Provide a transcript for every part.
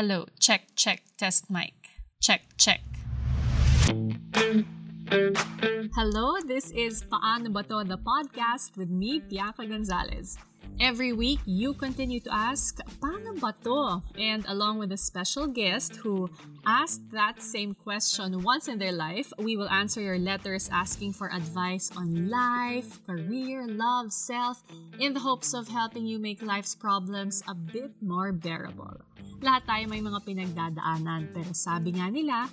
Hello, check, check, test mic. Check, check. Hello, this is Paano Ba To, the podcast with me, Bianca Gonzalez. Every week, you continue to ask, Paano ba to? And along with a special guest who asked that same question once in their life, we will answer your letters asking for advice on life, career, love, self, in the hopes of helping you make life's problems a bit more bearable. Lahat tayo may mga pinagdadaanan, pero sabi nga nila,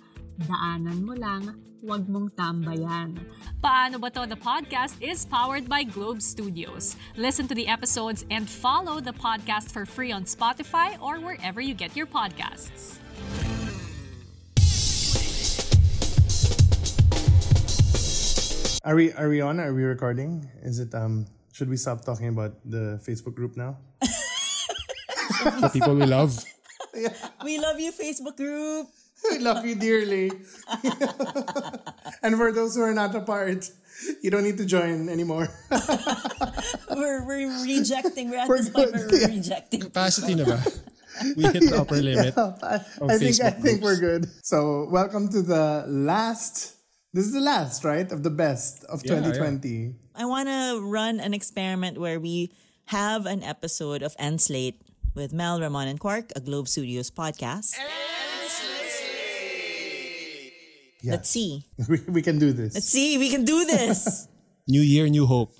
daanan mo lang, wag mong tambayan. Paano ba to? The podcast is powered by Globe Studios. Listen to the episodes and follow the podcast for free on Spotify or wherever you get your podcasts. Are we are we on? Are we recording? Is it um should we stop talking about the Facebook group now? the people we love. We love you, Facebook group. I love you dearly. and for those who are not a part, you don't need to join anymore. We're, we're rejecting. We're at We're this point good. where we're Yeah. rejecting. Capacity na ba? We hit the upper limit. I, I think I think we're good. So welcome to the last. This is the last, right, of the best of Yeah, 2020. I want to run an experiment where we have an episode of End Slate with Mel, Ramon, and Quark, a Globe Studios podcast. Yeah. Let's see. We, we can do this. Let's see. We can do this. New year, new hope.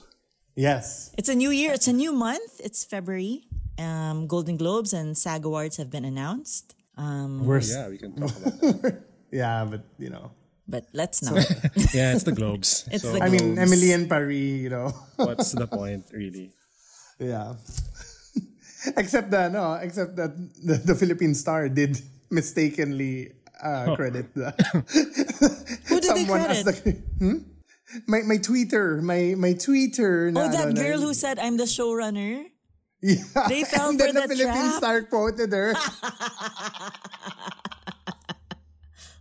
yes. it's a new year. It's a new month. It's February. Um, Golden Globes and SAG Awards have been announced. Um, We're s- Yeah, we can talk about that. yeah, but you know, but let's not. Yeah, it's the Globes. It's so the I mean, Emily and Paris, you know, what's the point, really? yeah. except that no, except that the, the Philippine Star did mistakenly uh, credit the Who did they someone as credit? the hmm? my my tweeter my my tweeter Oh, na, that ano, na- girl who said, I'm the showrunner? yeah They fell and for then the the Philippine trap. Star quoted her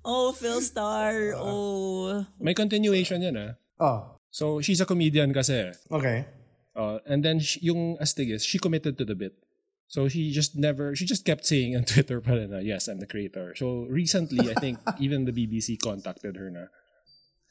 Oh, Phil Star. Oh. May continuation yan ah. oh So, she's a comedian kasi. okay Uh, and then, sh- yung astig is, she committed to the bit. So, she just never, she just kept saying on Twitter pa rin na, yes, I'm the creator. So, recently, I think even the BBC contacted her na.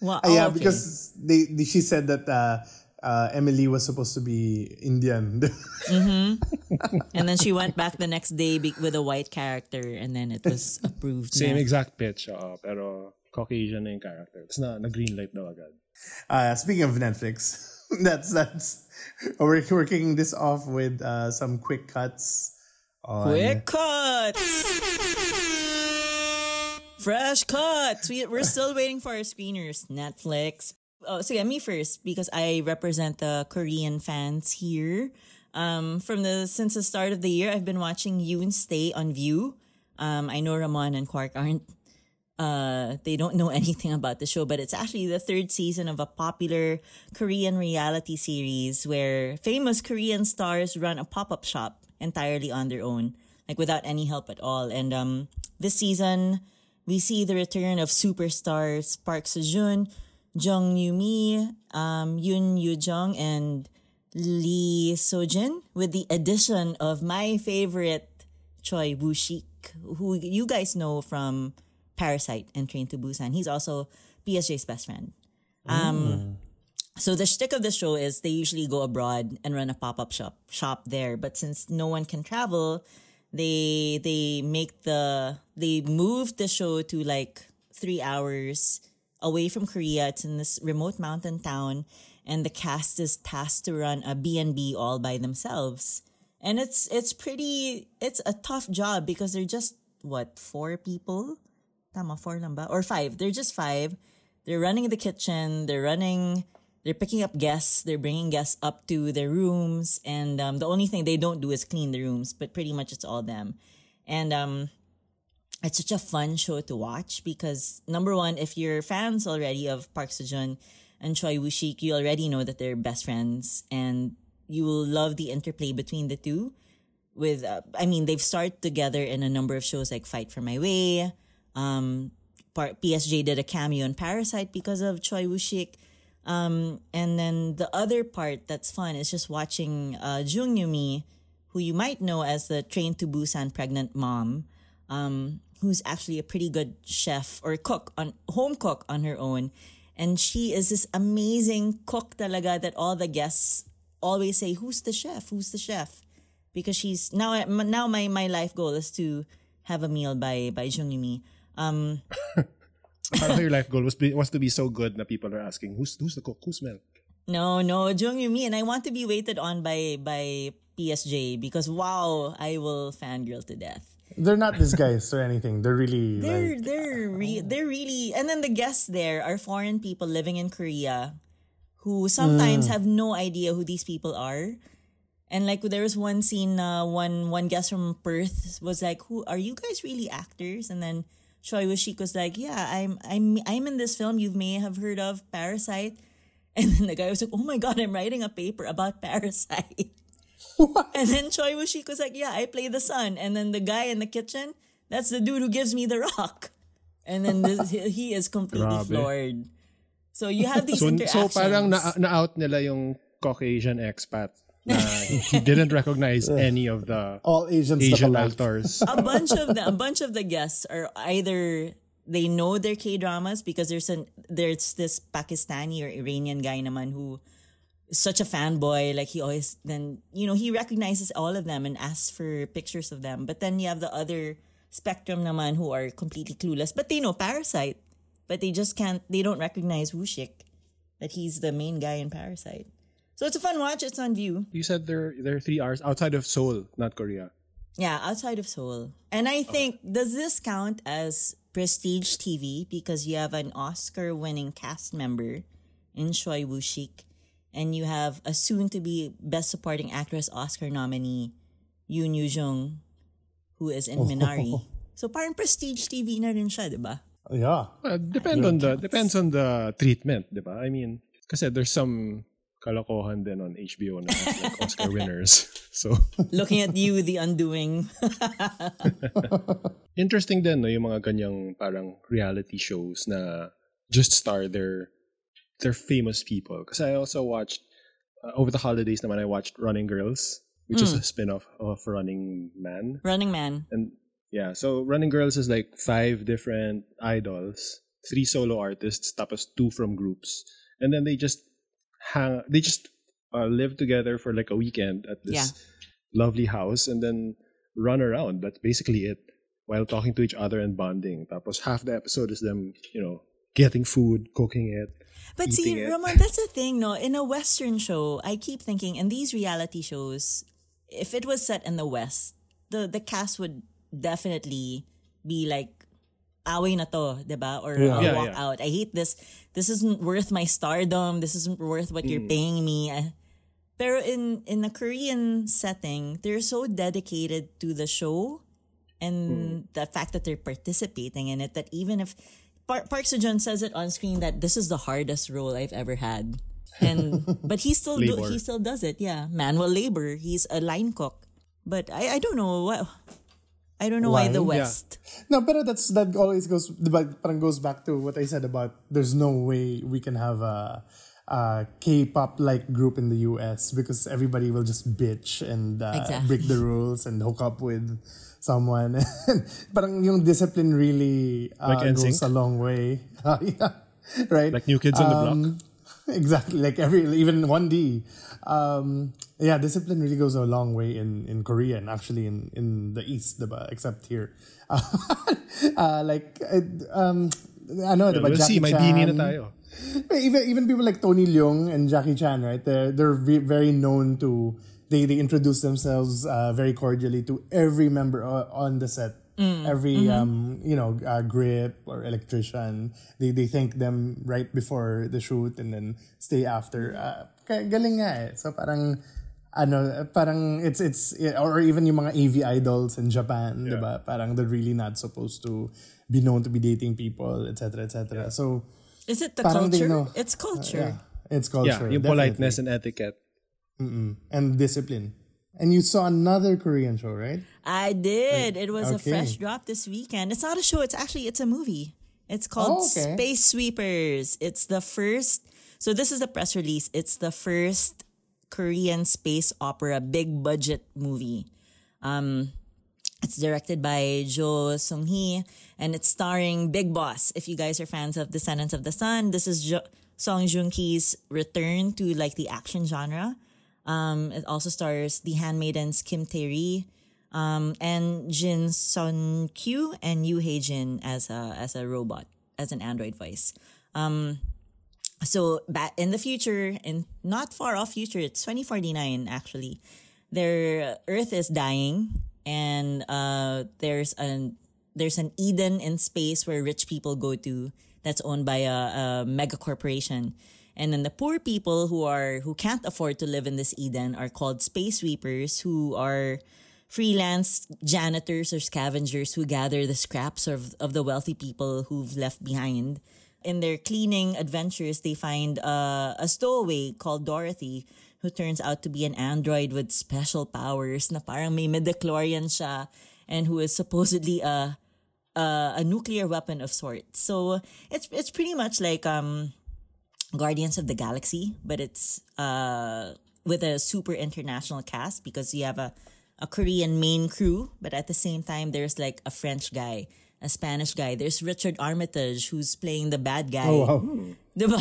Wow. Uh, yeah oh, okay. because they, they she said that uh, uh, Emily was supposed to be Indian And then she went back the next day be- with a white character, and then it was approved. Same na. exact pitch, oo, pero Caucasian na yung character. Tapos na, na-greenlight daw agad. Uh, speaking of Netflix, that's that's we're, we're kicking this off with uh, some quick cuts. On, Quick cuts! Fresh cuts! We, we're still waiting for our screeners. Netflix. Oh, so yeah, me first, because I represent the Korean fans here. Um, from the since the start of the year, I've been watching Yoon Stay on Viu. Um, I know Ramon and Quark aren't uh, they don't know anything about the show, but it's actually the third season of a popular Korean reality series where famous Korean stars run a pop-up shop entirely on their own, like without any help at all. And um, this season, we see the return of superstars Park Seo-joon, Jung Yoo-mi, um, Yoon Yoo-jung, and Lee Seo-jin, with the addition of my favorite Choi Woo-shik, who you guys know from Parasite and Train to Busan. He's also PSJ's best friend. Um, so the shtick of the show is they usually go abroad and run a pop-up shop shop there. But since no one can travel, they they make the they move the show to like three hours away from Korea. It's in this remote mountain town, and the cast is tasked to run a B&B all by themselves. And it's it's pretty it's a tough job because they're just what four people Tama, four lang ba? Or five. They're just five. They're running the kitchen. They're running, they're picking up guests. They're bringing guests up to their rooms. And um, the only thing they don't do is clean the rooms, but pretty much it's all them. And um, it's such a fun show to watch because number one, if you're fans already of Park Seo-joon and Choi Woo-shik, you already know that they're best friends and you will love the interplay between the two. With, uh, I mean, they've starred together in a number of shows like Fight for My Way. Um, PSJ did a cameo in Parasite because of Choi Woo-shik. Um, and then the other part that's fun is just watching uh, Jung Yoo-mi, who you might know as the Train to Busan pregnant mom. um, who's actually a pretty good chef or cook on home cook on her own, and she is this amazing cook talaga that all the guests always say, "Who's the chef? Who's the chef?" Because she's now now my my life goal is to have a meal by by Jung Yoo-mi. Um, Parang your life goal was be, was to be so good that people are asking, who's who's the cook? Who's Mel? No, no, Jung Yoo-mi, and I want to be waited on by by PSJ because wow, I will fangirl to death. They're not disguised or anything. They're really They're like they're re- they're really, and then the guests there are foreign people living in Korea, who sometimes have no idea who these people are. And like there was one scene, uh, one one guest from Perth was like, "Who are you guys really actors?" And then Choi Woo-shik was like, "Yeah, I'm I'm I'm in this film you may have heard of, Parasite." And then the guy was like, "Oh my god, I'm writing a paper about Parasite." What? And then Choi Woo-shik was like, "Yeah, I play the son." And then the guy in the kitchen, that's the dude who gives me the rock. And then this, he is completely floored. So you have these So, interactions. so parang na, na-out nila yung Caucasian expat na he didn't recognize any of the all Asians Asian actors. a bunch of the a bunch of the guests are either they know their K dramas because there's an there's this Pakistani or Iranian guy naman who is such a fanboy. Like he always then you know he recognizes all of them and asks for pictures of them. But then you have the other spectrum naman who are completely clueless. But they know Parasite but they just can't they don't recognize Woo-shik that he's the main guy in Parasite so it's a fun watch it's on Viu You said they're they're three hours outside of Seoul, not Korea. Yeah, outside of Seoul. And I think, does this count as prestige TV because you have an Oscar winning cast member in Choi Woo-shik and you have a soon to be Best Supporting Actress Oscar nominee Yoon Yoo-jung who is in Minari. So parang prestige TV na rin siya, di ba? Yeah. Uh, depend on the depends on the treatment, di ba? I mean, kasi there's some kalokohan din on HBO na has like Oscar winners. So, Looking at you, the undoing. interesting din no yung mga ganyang parang reality shows na just star their their famous people. Because I also watched uh, over the holidays naman I watched Running Girls, which is a spin-off of Running Man. Running Man. And yeah, so Running Girls is like five different idols, three solo artists, tapos two from groups. And then they just hang they just uh, live together for like a weekend at this Yeah. lovely house and then run around. That's basically it. While talking to each other and bonding. Tapos half the episode is them, you know, getting food, cooking it. But see, it. Ramon, that's the thing, no? In a Western show, I keep thinking in these reality shows, if it was set in the West, the the cast would definitely be like, away na to, diba? Or Yeah. I'll Yeah, walk yeah. out. I hate this. This isn't worth my stardom. This isn't worth what Mm. you're paying me. Pero in, in a Korean setting, they're so dedicated to the show and Mm. the fact that they're participating in it that even if Par- Park Seo-joon says it on screen that this is the hardest role I've ever had, and but he still do, he still does it. Yeah, manual labor. He's a line cook, but I I don't know what. I don't know why, the Why? Yeah. West. No, but that's that always goes but parang goes back to what I said about there's no way we can have a, a K-pop like group in the US because everybody will just bitch and uh, Exactly. break the rules and hook up with someone. parang yung discipline really uh, Like goes a long way. yeah. Right? Like New Kids on the Block. Exactly, like every even one D. Um, yeah, discipline really goes a long way in in Korea and actually in in the East. Except here, uh, like um, ano, diba? We'll see, Jackie may Chan. bini na tayo. Even even people like Tony Leung and Jackie Chan, right? They're they're very known to they they introduce themselves uh, very cordially to every member on the set. Every um you know uh, grip or electrician, they they thank them right before the shoot and then stay after. Uh, kaya galing nga eh. So parang ano parang it's it's or even yung mga AV idols in Japan, Yeah. diba? Parang they're really not supposed to be known to be dating people, etc. etc. So Is it the Parang they culture? know. It's culture. Uh, yeah, it's Yeah, culture. yung definitely. politeness and etiquette. and discipline. And you saw another Korean show, right? I did. It was a fresh drop this weekend. It's not a show. It's actually it's a movie. It's oh, called Oh, okay. Space Sweepers. It's the first. So this is the press release. It's the first Korean space opera big budget movie. Um, It's directed by Jo Sung Hee and it's starring Big Boss. If you guys are fans of Descendants of the Sun, this is jo- Song Joong Ki's return to like the action genre. Um, it also stars the handmaidens Kim Tae Ri, um, and Jin Sun Kyu and Yoo Hae Jin as a as a robot, as an android voice. Um, so back in the future, in not far off future, it's 2049 actually. Their Earth is dying, and uh, there's an there's an Eden in space where rich people go to that's owned by a, a mega corporation. And then the poor people who are who can't afford to live in this Eden are called space sweepers, who are freelance janitors or scavengers who gather the scraps of, of the wealthy people who've left behind. In their cleaning adventures, they find uh, a stowaway called Dorothy who turns out to be an android with special powers na parang may midichlorian siya and who is supposedly a, a, a nuclear weapon of sorts. So it's it's pretty much like um Guardians of the Galaxy, but it's uh with a super international cast because you have a a Korean main crew, but at the same time, there's like a French guy, a Spanish guy. There's Richard Armitage who's playing the bad guy. Oh, wow. Diba?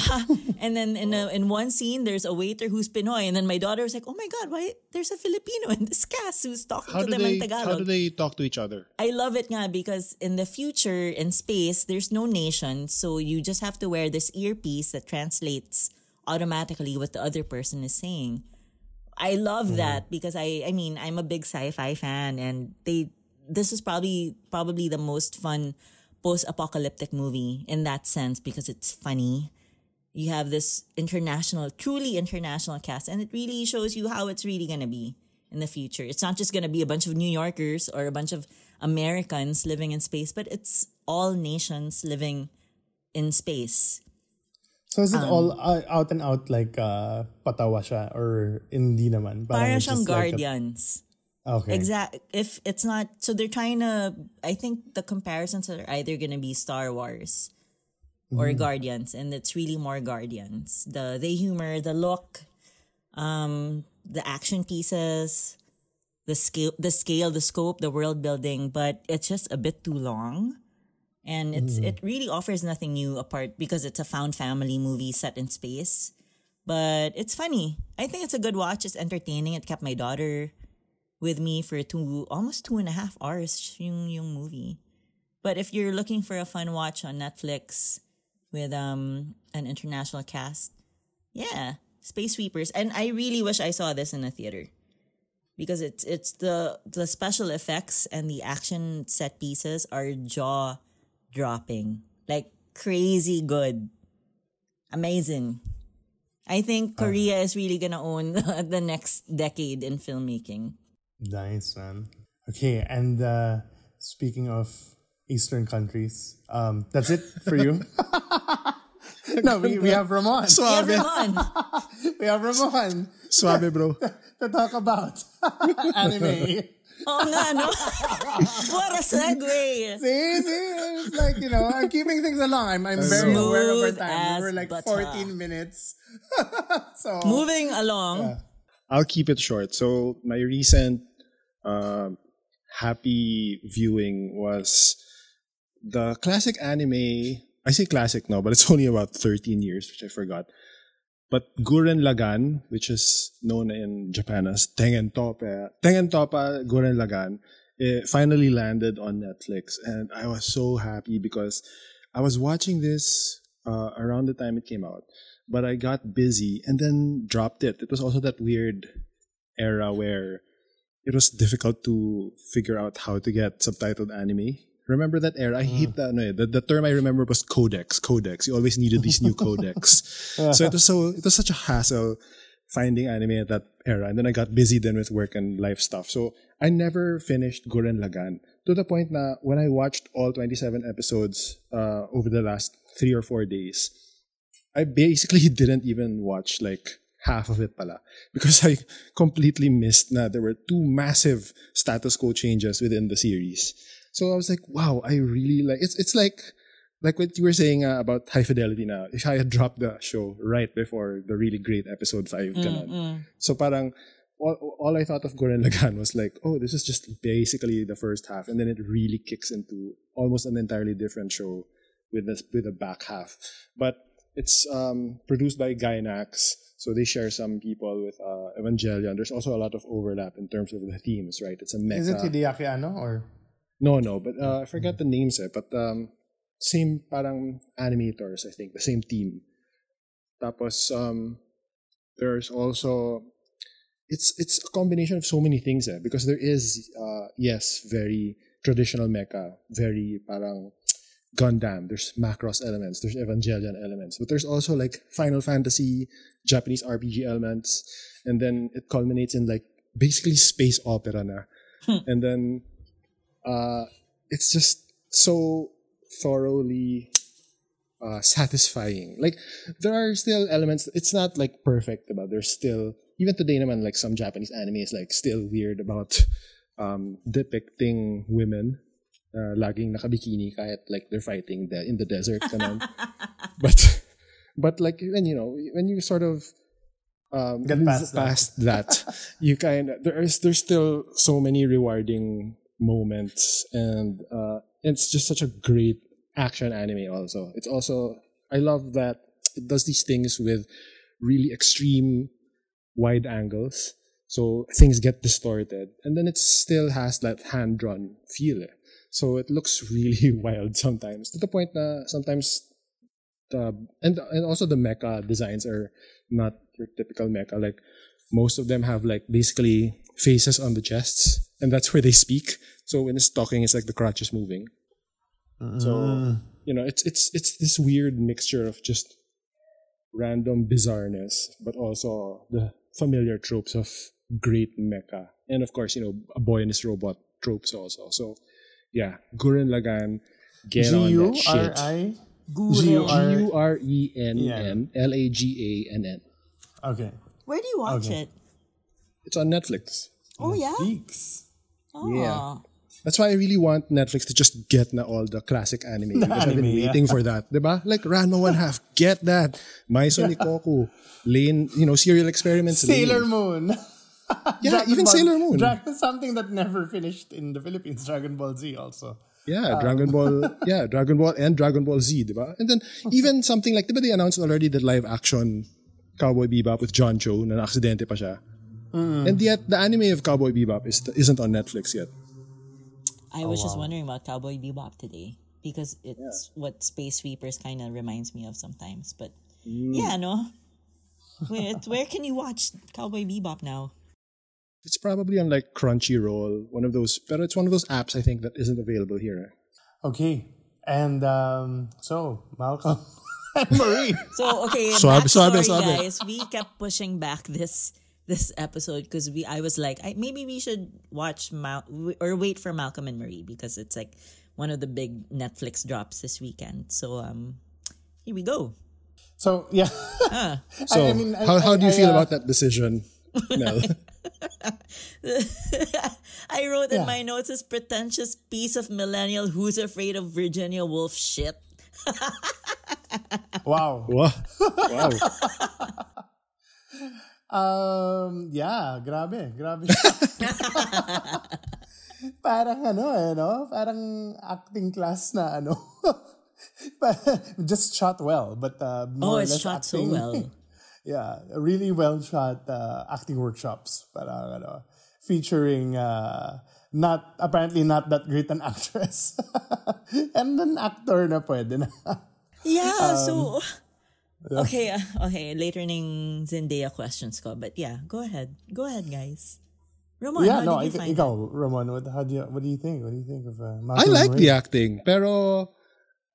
And then in a, in one scene, there's a waiter who's Pinoy, and then my daughter was like, "Oh my God, why there's a Filipino in this cast who's talking How to do them they in Tagalog?" how do they talk to each other? I love it nga because in the future, in space, there's no nation. So you just have to wear this earpiece that translates automatically what the other person is saying. I love mm-hmm. that because I, I mean, I'm a big sci-fi fan and they, this is probably, probably the most fun post-apocalyptic movie in that sense because it's funny. You have this international, truly international cast and it really shows you how it's really going to be in the future. It's not just going to be a bunch of New Yorkers or a bunch of Americans living in space, but it's all nations living in space. So is it Um, all uh, out and out like uh, patawa siya or hindi naman? Parang it's siyang just like a- Guardians. Okay. Exact. If it's not, so they're trying to. I think the comparisons are either gonna be Star Wars or Guardians, and it's really more Guardians. The the humor, the look, um, the action pieces, the scale, the scale, the scope, the world building, but it's just a bit too long. And it's it really offers nothing new apart because it's a found family movie set in space. But it's funny. I think it's a good watch. It's entertaining. It kept my daughter with me for two almost two and a half hours yung, yung movie. But if you're looking for a fun watch on Netflix with um an international cast, yeah, Space Sweepers. And I really wish I saw this in a theater. Because it's it's the the special effects and the action set pieces are jaw dropping. Like crazy good. Amazing. I think Korea is really gonna own the next decade in filmmaking. Nice, man. Okay, and uh, speaking of Eastern countries, um, that's it for you. no, we, we have Ramon. Suave. Everyone. We have Ramon Suave, bro. to talk about anime. Oh nga, no? what a segue. See, see, it's like you know, I'm keeping things along. I'm, I'm very Smooth aware of our time. as We're like butter. 14 minutes. so Moving along. I'll keep it short. So my recent um happy viewing was the classic anime. I say classic now, but it's only about 13 years, which I forgot. But Gurren Lagann, which is known in Japan as Tengen Toppa, Tengen Toppa Gurren Lagann, it finally landed on Netflix, and I was so happy because I was watching this uh, around the time it came out, but I got busy and then dropped it. It was also that weird era where it was difficult to figure out how to get subtitled anime. Remember that era? I hate that. No, the, the term I remember was codecs. Codecs. You always needed these new codecs. so it was so it was such a hassle finding anime at that era. And then I got busy then with work and life stuff. So I never finished Gurren Lagann to the point that when I watched all 27 episodes uh, over the last three or four days, I basically didn't even watch like half of it pala because I completely missed na there were two massive status quo changes within the series. So I was like, wow, I really like it's it's like like what you were saying uh, about high fidelity now. If I had dropped the show right before the really great episode 5 ganun. So parang all, all I thought of Gurren Lagann was like, oh, this is just basically the first half, and then it really kicks into almost an entirely different show with this with the back half. But it's um, produced by Gainax, so they share some people with uh, Evangelion. There's also a lot of overlap in terms of the themes, right? It's a mecha. Is it Hideaki Anno or? No, no, but uh, I forgot the names eh, but um, same parang animators, I think, the same team. Tapos um, there's also it's it's a combination of so many things eh, because there is uh, yes, very traditional mecha, very parang Gundam, there's Macross elements, there's Evangelion elements, but there's also like Final Fantasy, Japanese RPG elements, and then it culminates in like basically space opera na. and then uh, it's just so thoroughly uh, satisfying. Like there are still elements. It's not like perfect, but there's still even today, naman like some Japanese anime is like still weird about um, depicting women uh, laging nakabikini kahit like they're fighting the, in the desert ganun. but but like when you know when you sort of um, Get past past, that. that, you kind of there is there's still so many rewarding moments and uh, it's just such a great action anime also it's also i love that it does these things with really extreme wide angles so things get distorted and then it still has that hand drawn feel. So it looks really wild sometimes to the point that sometimes the and and also the mecha designs are not your typical mecha like most of them have like basically faces on the chests and that's where they speak. So when it's talking it's like the crotch is moving. So uh. you know it's it's it's this weird mixture of just random bizarreness but also the familiar tropes of great mecha. And of course you know a boy and his robot tropes also. So yeah Gurren Lagann get G on that shit I Gurren. G U R. G U R E N N L A G A N N Okay. Where do you watch Okay. it? it's on Netflix Oh yeah. Geeks. Oh. Yeah. That's why I really want Netflix to just get na all the classic anime. because I've been anime, yeah. waiting for that. Diba? Like Ranma One Half, get that. Maison Ikkoku, Lain, you know, serial experiments. Sailor Lain. Moon. Yeah, Dragon even Ball- Sailor Moon. Dragon, something that never finished in the Philippines. Dragon Ball Z also. Yeah, um, Dragon Ball. Yeah, Dragon Ball and Dragon Ball Z, diba? And then even something like, diba they announced already the live action Cowboy Bebop with John Cho na aksidente pa siya. Mm. And yet, the anime of Cowboy Bebop is, isn't on Netflix yet. I was just oh, wondering about Cowboy Bebop today because it's what Space Sweepers kind of reminds me of sometimes. But mm. yeah, no. Where, where can you watch Cowboy Bebop now? It's probably on like Crunchyroll, one of those, but it's one of those apps I think that isn't available here. Okay. And um, so, Malcolm and Marie. So okay, Suabe, suabe, backstory, suabe. guys. We kept pushing back this this episode because we I was like, I, maybe we should watch Mal or wait for Malcolm and Marie because it's like one of the big Netflix drops this weekend. So um, here we go. So, yeah. So, I mean, I- how, how do you I, feel uh, about that decision, Mel? I wrote in my notes this pretentious piece of millennial who's afraid of Virginia Woolf shit. wow. wow. wow. Um, yeah, grabe, grabe. Parang ano eh, no? Parang acting class na ano. Pa- Just shot well, but uh, Oh, more or it's less shot so well. Yeah, really well shot uh, acting workshops. Parang ano, featuring uh, not apparently not that great an actress and an actor na pwede na. Yeah, so okay, uh, okay, later ning Zendaya questions ko, but yeah, go ahead. Go ahead, guys. Ramon, yeah, how no, did you ik- find ikaw, Ramon, what, how do you, what do you think? What do you think of uh, I Malcolm liked Marie? the acting, pero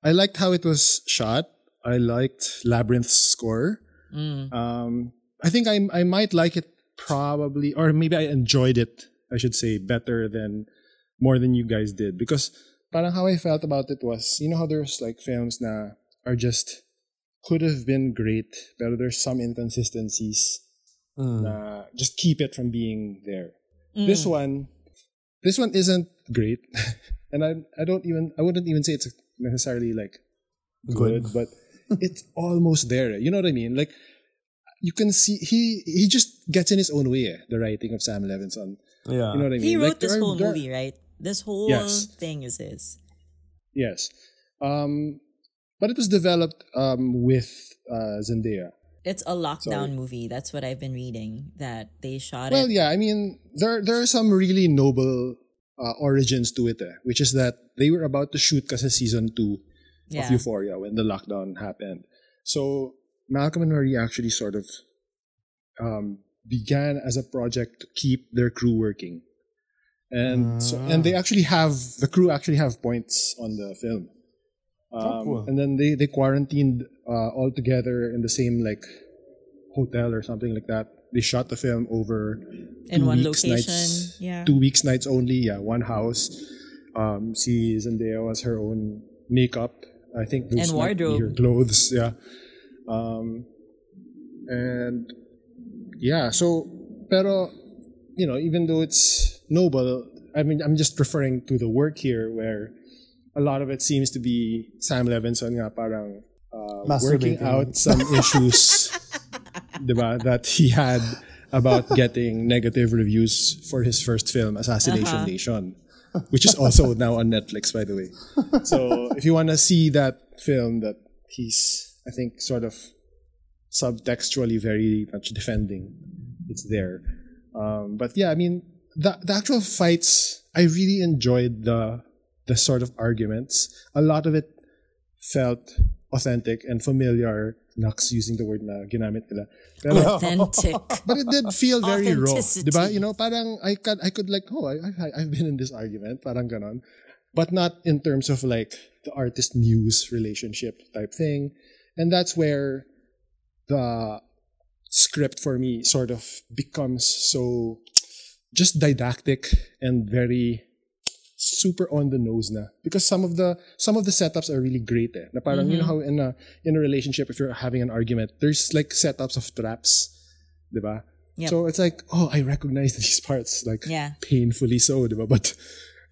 I liked how it was shot. I liked Labrinth's score. Mm. Um, I think I I might like it probably, or maybe I enjoyed it. I should say better than more than you guys did because parang how I felt about it was you know how there's like films na are just could have been great, but there's some inconsistencies mm. na just keep it from being there. Mm. This one, this one isn't great, and I I don't even I wouldn't even say it's necessarily like good, but it's almost there. You know what I mean? Like you can see he he just gets in his own way. Eh, the writing of Sam Levinson. Yeah. You know what I mean? He Like, wrote this whole are- movie, right? This whole Yes. thing is his. Yes. Um, but it was developed um, with uh, Zendaya. It's a lockdown Sorry. movie. That's what I've been reading. That they shot Well, it. Well, yeah, I mean, there there are some really noble uh, origins to it, eh, which is that they were about to shoot kasi season two Yeah. of Euphoria when the lockdown happened. So Malcolm and Marie actually sort of um, began as a project to keep their crew working, and so and they actually have the crew actually have points on the film. Um, Oh, cool. And then they they quarantined uh, all together in the same like hotel or something like that. They shot the film over In two one weeks, location. nights- Yeah. two weeks nights only. Yeah, one house. Um, see Zendaya was her own makeup. I think those And might be wardrobe. her clothes. Yeah, um, and yeah. So, pero you know, even though it's noble, I mean, I'm just referring to the work here, where a lot of it seems to be Sam Levinson nga parang uh, working out some issues, diba, that he had about getting negative reviews for his first film, Assassination Nation, which is also now on Netflix, by the way. So if you want to see that film that he's, I think, sort of subtextually very much defending, it's there. Um, but yeah, I mean, the, the actual fights, I really enjoyed the the sort of arguments. A lot of it felt authentic and familiar. Nux using the word na ginamit nila. Pero, Authentic. but it did feel very raw. Diba? You know, parang I could, I could like, oh, I, I, I've been in this argument. Parang ganon. But not in terms of like the artist muse relationship type thing. And that's where the script for me sort of becomes so just didactic and very super on the nose na because some of the some of the setups are really great eh. Na parang you know how in a in a relationship if you're having an argument there's like setups of traps diba Yep. so it's like oh I recognize these parts like Yeah. painfully so diba but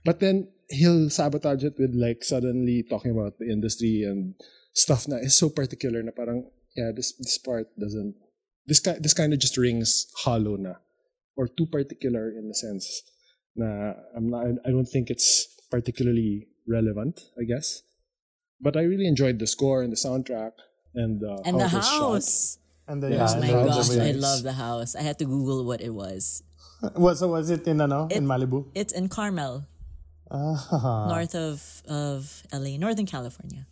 but then he'll sabotage it with like suddenly talking about the industry and stuff na is so particular na parang yeah this this part doesn't this kind this kind of just rings hollow na or too particular in the sense na I'm not I don't think it's particularly relevant I guess but I really enjoyed the score and the soundtrack and uh, and how the it was shot. house. And the, Yeah, yeah, Oh and my the- gosh, is I love the house. I had to Google what it was. What, so was it in ano, in It- Malibu? It's in Carmel, Ah. north of of LA, Northern California.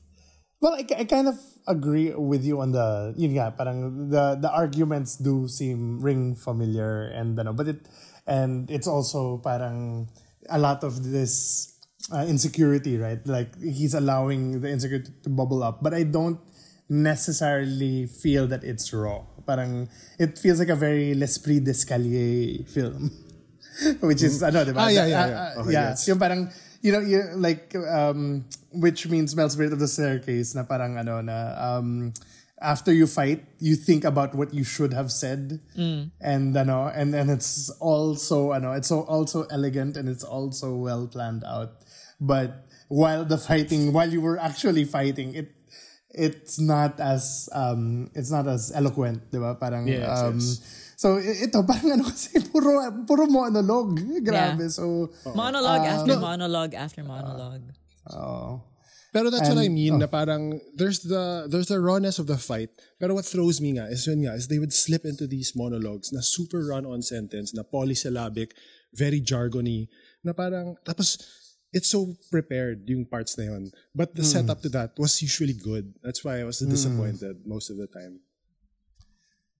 Well, I, I kind of agree with you on the yun nga, parang the the arguments do seem ring familiar and ano, but it and it's also parang a lot of this uh, insecurity, right? Like he's allowing the insecurity to bubble up, but I don't necessarily feel that it's raw. Parang it feels like a very L'Esprit d'Escalier film. Which is ano, diba? Ah, yeah, yeah, Uh, yeah. uh, Okay, yeah. yes. Yung parang you know, you like um which means Mel's Spirit of the Staircase na parang ano na um after you fight, you think about what you should have said. And ano, and then it's also ano, it's so also elegant and it's also well planned out. But while the fighting, while you were actually fighting, it it's not as um it's not as eloquent, 'di ba? Parang Yes, um yes. so ito parang ano kasi puro puro monologue. Grabe. Yeah. So Monologue Uh, after monologue after monologue. oh. Pero that's what I And- mean oh. na parang there's the there's the rawness of the fight. Pero what throws me nga is when nga is they would slip into these monologues na super run-on sentence na polysyllabic, very jargony na parang tapos it's so prepared yung parts na yun. But the Hmm. setup to that was usually good. That's why I was disappointed most of the time.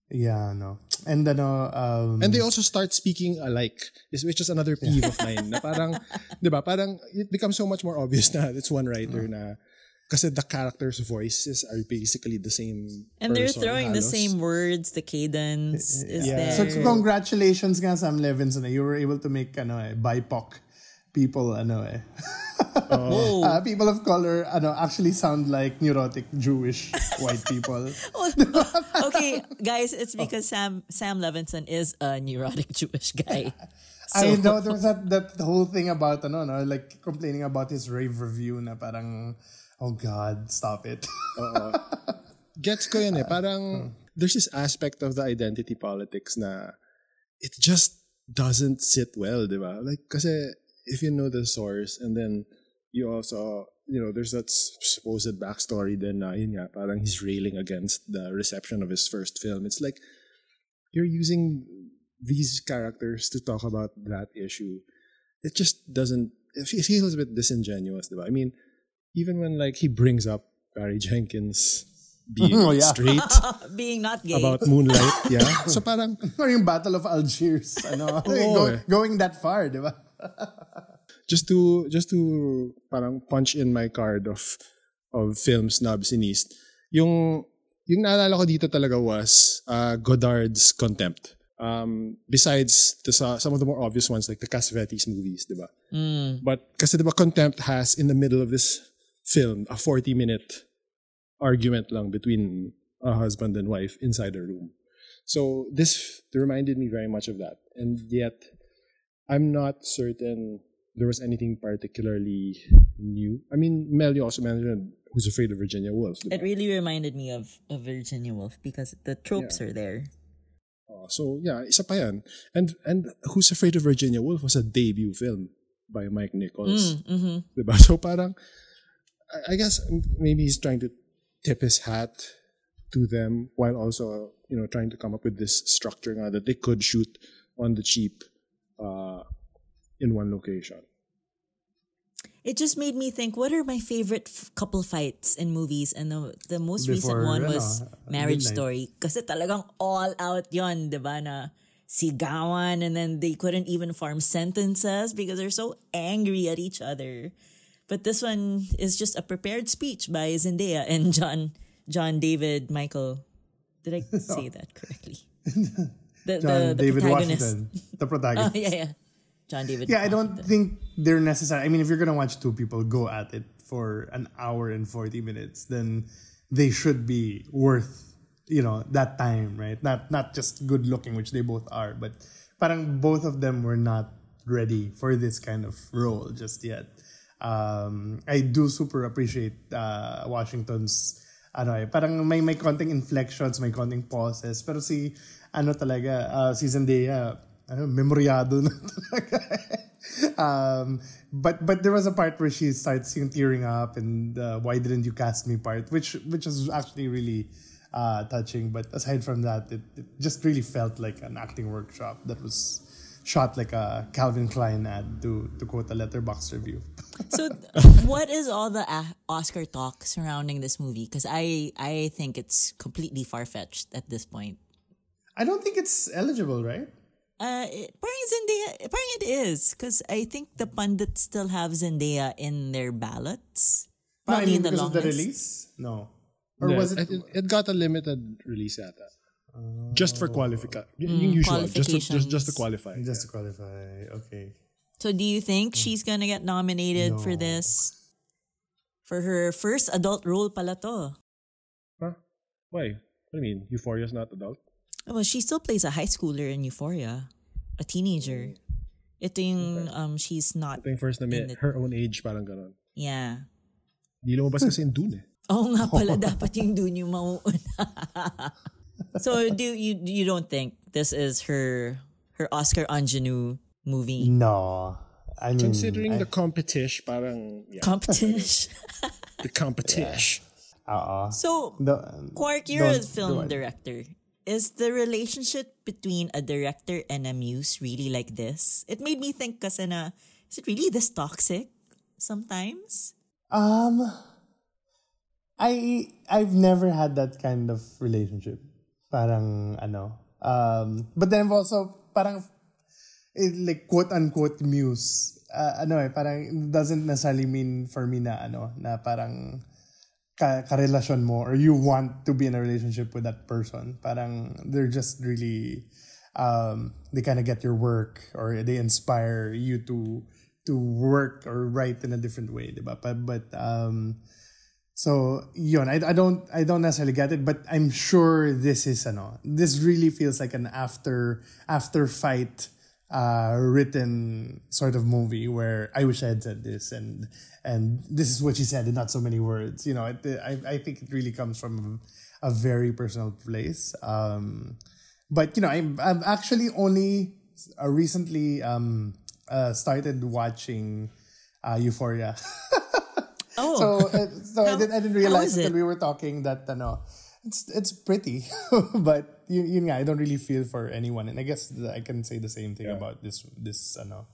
Yeah, no. And ano um And they also start speaking alike, is which is another peeve of mine. Na parang, di ba, parang it becomes so much more obvious na it's one writer na kasi the characters' voices are basically the same And they're person, throwing the halos. same words, the cadence is Yeah. So there. congratulations nga Sam Levinson. eh. You were able to make ano eh, BIPOC people ano eh. Whoa. Uh, people of color ano actually sound like neurotic Jewish white people. okay, guys, it's because Sam Sam Levinson is a neurotic Jewish guy. I know there was that that whole thing about ano no like complaining about his rave review na parang oh god stop it. Gets ko yun eh. Parang, there's this aspect of the identity politics na it just doesn't sit well, diba? Like, kasi if you know the source and then you also, you know, there's that supposed backstory then na yun nga, parang he's railing against the reception of his first film. It's like, you're using these characters to talk about that issue. It just doesn't, it feels a bit disingenuous, diba? I mean, even when like he brings up Barry Jenkins being Oh, yeah. straight Being not gay. about Moonlight, yeah. So parang, Or yung Battle of Algiers, ano, Oo, go- eh. going that far, di ba? just to just to parang punch in my card of of film snobs in East. Yung yung naalala ko dito talaga was uh, Godard's Contempt. Um, besides the sa- some of the more obvious ones like the Cassavetes movies, diba? But kasi diba Contempt has in the middle of this film a 40 minute argument lang between a husband and wife inside a room. So this reminded me very much of that. And yet I'm not certain there was anything particularly new. I mean, Mel, you also mentioned Who's Afraid of Virginia Woolf. It really reminded me of, of Virginia Woolf because the tropes are there. Uh, so yeah, isa pa yan. And and Who's Afraid of Virginia Woolf was a debut film by Mike Nichols. Mm-hmm. Diba? So parang I- I guess maybe he's trying to tip his hat to them while also you know trying to come up with this structure nga that they could shoot on the cheap uh, in one location. It just made me think, what are my favorite f- couple fights in movies? And the, the most recent one ano, was Marriage Midnight. Story. Kasi talagang all out yon, di ba, na sigawan and then they couldn't even form sentences because they're so angry at each other. But this one is just a prepared speech by Zendaya and John John David Michael. Did I say that correctly? The, John the, the David protagonist. Washington, the Oh, protagonist. yeah, yeah. John David Yeah, I don't think they're necessary. I mean, if you're gonna watch two people go at it for an hour and forty minutes, then they should be worth you know that time, right? Not not just good looking, which they both are, but parang both of them were not ready for this kind of role just yet. Um, I do super appreciate uh, Washington's ano eh, parang may may konting inflections, may konting pauses, pero si ano talaga, uh, si Zendaya, ano, memoryado na talaga. um, but but there was a part where she starts yung tearing up and uh, why didn't you cast me part, which which was actually really uh, touching. But aside from that, it, it just really felt like an acting workshop that was shot like a Calvin Klein ad to to quote a Letterboxd review. So, what is all the Oscar talk surrounding this movie? Because I I think it's completely far fetched at this point. I don't think it's eligible, right? Uh, it, parang Zendaya, parang it is because I think the pundits still have Zendaya in their ballots. No, I Probably mean in the because long of the release. No, or Yeah, was it? it, it got a limited release at that. Just for qualify. yung usual. Just to, just, just to qualify. Just to qualify, okay. So, do you think she's gonna get nominated for this? For her first adult role pala to. Huh? Why? What do you mean? Euphoria's not adult? Well, she still plays a high schooler in Euphoria, a teenager. Ito yung um, she's not. Ito yung first na may, the- her own age, parang ganon. Yeah. Di lumabas kasi yung Dune eh. Oo nga pala, dapat yung Dune yung mauuna. so, do you you don't think this is her her Oscar ingenue movie? No, I mean, Considering I, the competition, parang, yeah, Competition. the competition. uh, so, the, Quark, you're a film director. Is the relationship between a director and a muse really like this? It made me think kasi na, is it really this toxic sometimes? Um, I I've never had that kind of relationship. Parang ano. Um, but then also parang eh, like quote unquote muse. Uh, ano eh, parang it doesn't necessarily mean for me na ano na parang ka karelasyon mo or you want to be in a relationship with that person. Parang they're just really um, they kind of get your work or they inspire you to to work or write in a different way, diba? But but um, so yun, I, I don't I don't necessarily get it, but I'm sure this is ano. This really feels like an after after fight uh written sort of movie where I wish I had said this and and this is what she said in not so many words. You know, it, I I think it really comes from a very personal place. Um, but you know, I'm I've actually only uh, recently um, uh, started watching uh, Euphoria. Oh, so uh, so I, didn't, I didn't realize is it? until we were talking that ano, it's it's pretty, but you, you know, I don't really feel for anyone, and I guess th- I can say the same thing about this this ano,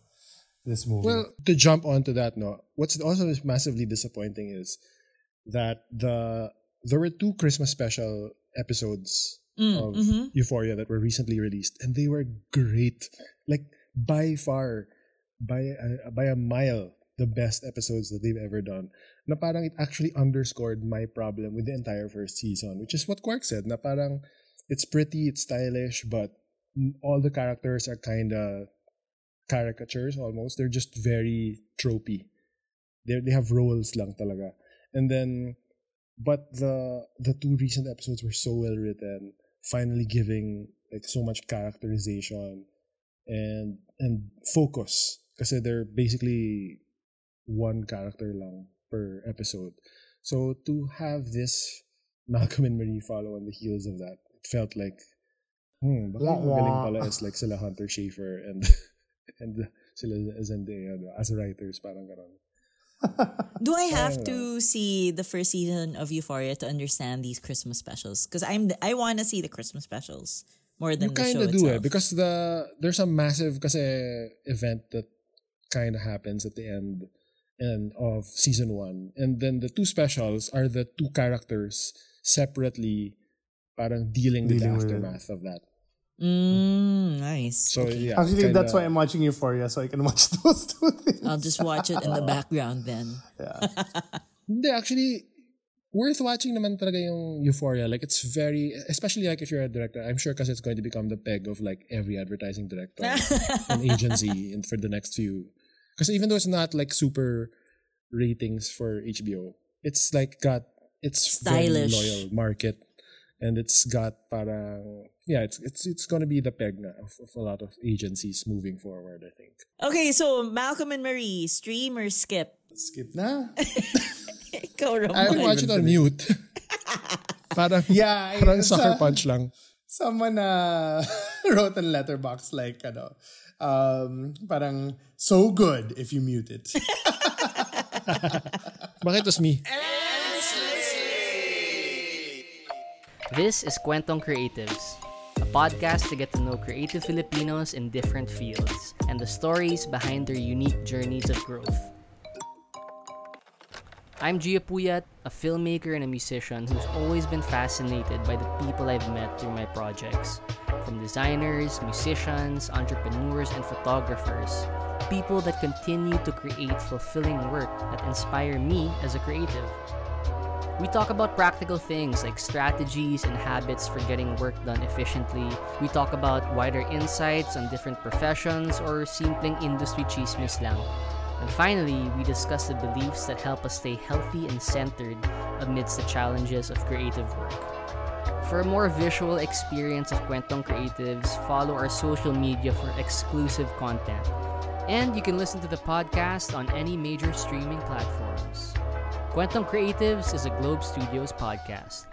this movie. Well, to jump onto that, no. What's also massively disappointing is that the there were two Christmas special episodes Mm, of mhm. Euphoria that were recently released, and they were great. Like by far, by a, by a mile, the best episodes that they've ever done. Na parang it actually underscored my problem with the entire first season, which is what Quark said. Na parang it's pretty, it's stylish, but all the characters are kind of caricatures almost. They're just very tropey. They they have roles lang talaga. And then but the the two recent episodes were so well written, finally giving like so much characterization and and focus because they're basically one character lang per episode. So to have this Malcolm and Marie follow on the heels of that, it felt like hmm, baka Wah, ang pala is like sila Hunter Schafer and and sila Zendaya no, as writers parang ganon. Do I have Sayang to see the first season of Euphoria to understand these Christmas specials? Because I'm I want to see the Christmas specials more than You the kind show of do itself. it because the there's a massive kasi event that kind of happens at the end and of season one, and then the two specials are the two characters separately, parang dealing with Dealing the with it. aftermath of that. Mm, nice. So yeah, Actually, kinda- that's why I'm watching Euphoria, so I can watch those two things. I'll just watch it in the background then. Yeah. Hindi, actually, worth watching naman talaga yung Euphoria. Like, it's very, especially like if you're a director, I'm sure because it's going to become the peg of like every advertising director and agency in, for the next few. Because even though it's not like super ratings for HBO, it's like got, it's Stylish. very loyal market. And it's got parang, yeah, it's it's it's going to be the peg na of, of a lot of agencies moving forward, I think. Okay, so Malcolm and Marie, stream or skip? Skip na. Ikaw, I Ramon. watch it on mute. parang, Yeah, I- parang sa- sucker punch lang. Someone uh, wrote on Letterboxd like, ano, um, parang so good if you mute it. Bakit was me? This is Kwentong Creatives, a podcast to get to know creative Filipinos in different fields and the stories behind their unique journeys of growth. I'm Gia Puyat, a filmmaker and a musician who's always been fascinated by the people I've met through my projects. From designers, musicians, entrepreneurs, and photographers, people that continue to create fulfilling work that inspire me as a creative. We talk about practical things like strategies and habits for getting work done efficiently. We talk about wider insights on different professions or simpleng industry chismis lang. And finally, we discuss the beliefs that help us stay healthy and centered amidst the challenges of creative work. For a more visual experience of Kwentong Creatives, follow our social media for exclusive content. And you can listen to the podcast on any major streaming platforms. Kwentong Creatives is a Globe Studios podcast.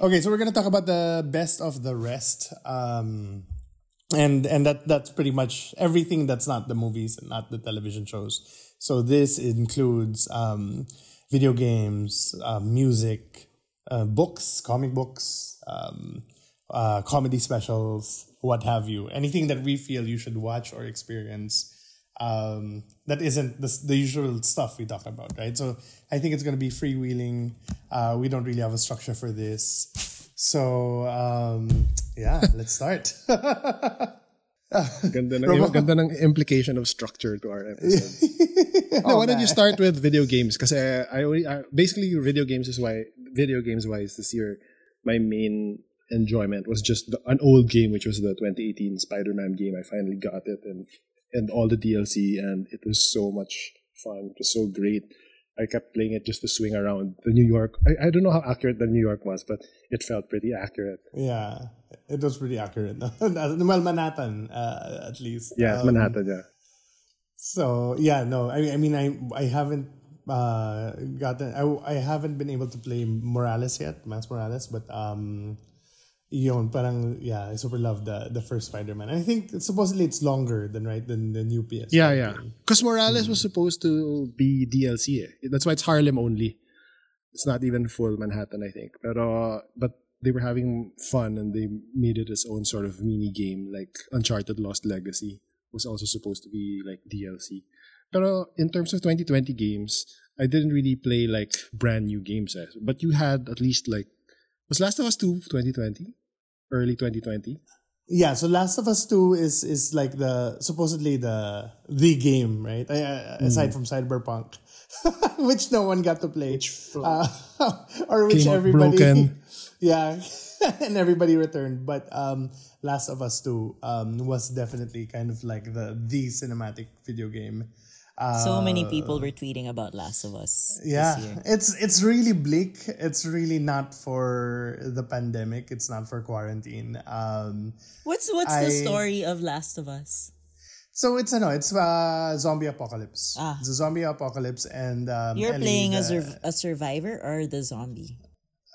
Okay, so we're gonna talk about the best of the rest, um, and and that that's pretty much everything that's not the movies and not the television shows. So this includes um, video games, uh, music, uh, books, comic books, um, uh, comedy specials, what have you. Anything that we feel you should watch or experience um, that isn't the, the usual stuff we talk about, right? So I think it's going to be freewheeling. Uh, we don't really have a structure for this. So, um, yeah, let's start. Ganda ng, ganda ng implication of structure to our episode. no, why don't you start with video games? Because I, I, I basically video games is why video games wise this year my main enjoyment was just the, an old game which was the 2018 Spider-Man game. I finally got it and and all the DLC and it was so much fun. It was so great. I kept playing it just to swing around the New York. I, I don't know how accurate the New York was, but it felt pretty accurate. yeah, it was pretty accurate. well, Manhattan, uh, at least. Yeah, Um, Manhattan, yeah. So yeah, no, I, I mean, I I haven't uh, gotten. I, I haven't been able to play Morales yet, Miles Morales, but um, yun, parang yeah, I super love the the first Spider-Man. I think supposedly it's longer than right than the new PS. Yeah, yeah. Because Morales was supposed to be DLC. Eh. That's why it's Harlem only. It's not even full Manhattan, I think. But uh, but they were having fun and they made it its own sort of mini game, like Uncharted Lost Legacy was also supposed to be like DLC. But uh, in terms of 2020 games, I didn't really play like brand new games. Eh. But you had at least like was Last of Us 2 2020? Early 2020? Yeah, so Last of Us 2 is is like the supposedly the the game, right? I, I, aside from Cyberpunk, which no one got to play, uh, or which everybody, broken. yeah, and everybody returned. But um, Last of Us 2 um, was definitely kind of like the the cinematic video game. so many people were tweeting about Last of Us Yeah, this year. it's it's really bleak. It's really not for the pandemic. It's not for quarantine. Um, What's what's the story of Last of Us? So it's ano, it's uh, zombie apocalypse. Ah. It's a zombie apocalypse, and um, You're Ellie, playing the, as a, a survivor or the zombie?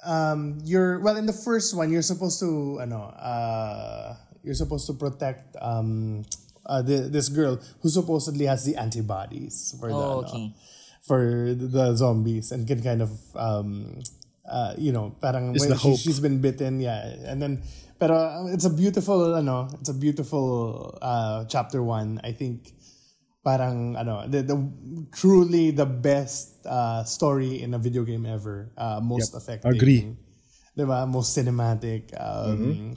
Um, you're well in the first one. You're supposed to ano, uh, you're supposed to protect um, uh, the, this girl who supposedly has the antibodies for the Oh, ano, okay. for the zombies and can kind of um, uh, you know, parang Is when the she, she's been bitten, yeah, and then. Pero uh, it's a beautiful, ano, it's a beautiful uh, chapter one. I think parang ano the, the truly the best uh, story in a video game ever uh, most effective Agree. diba? most cinematic um,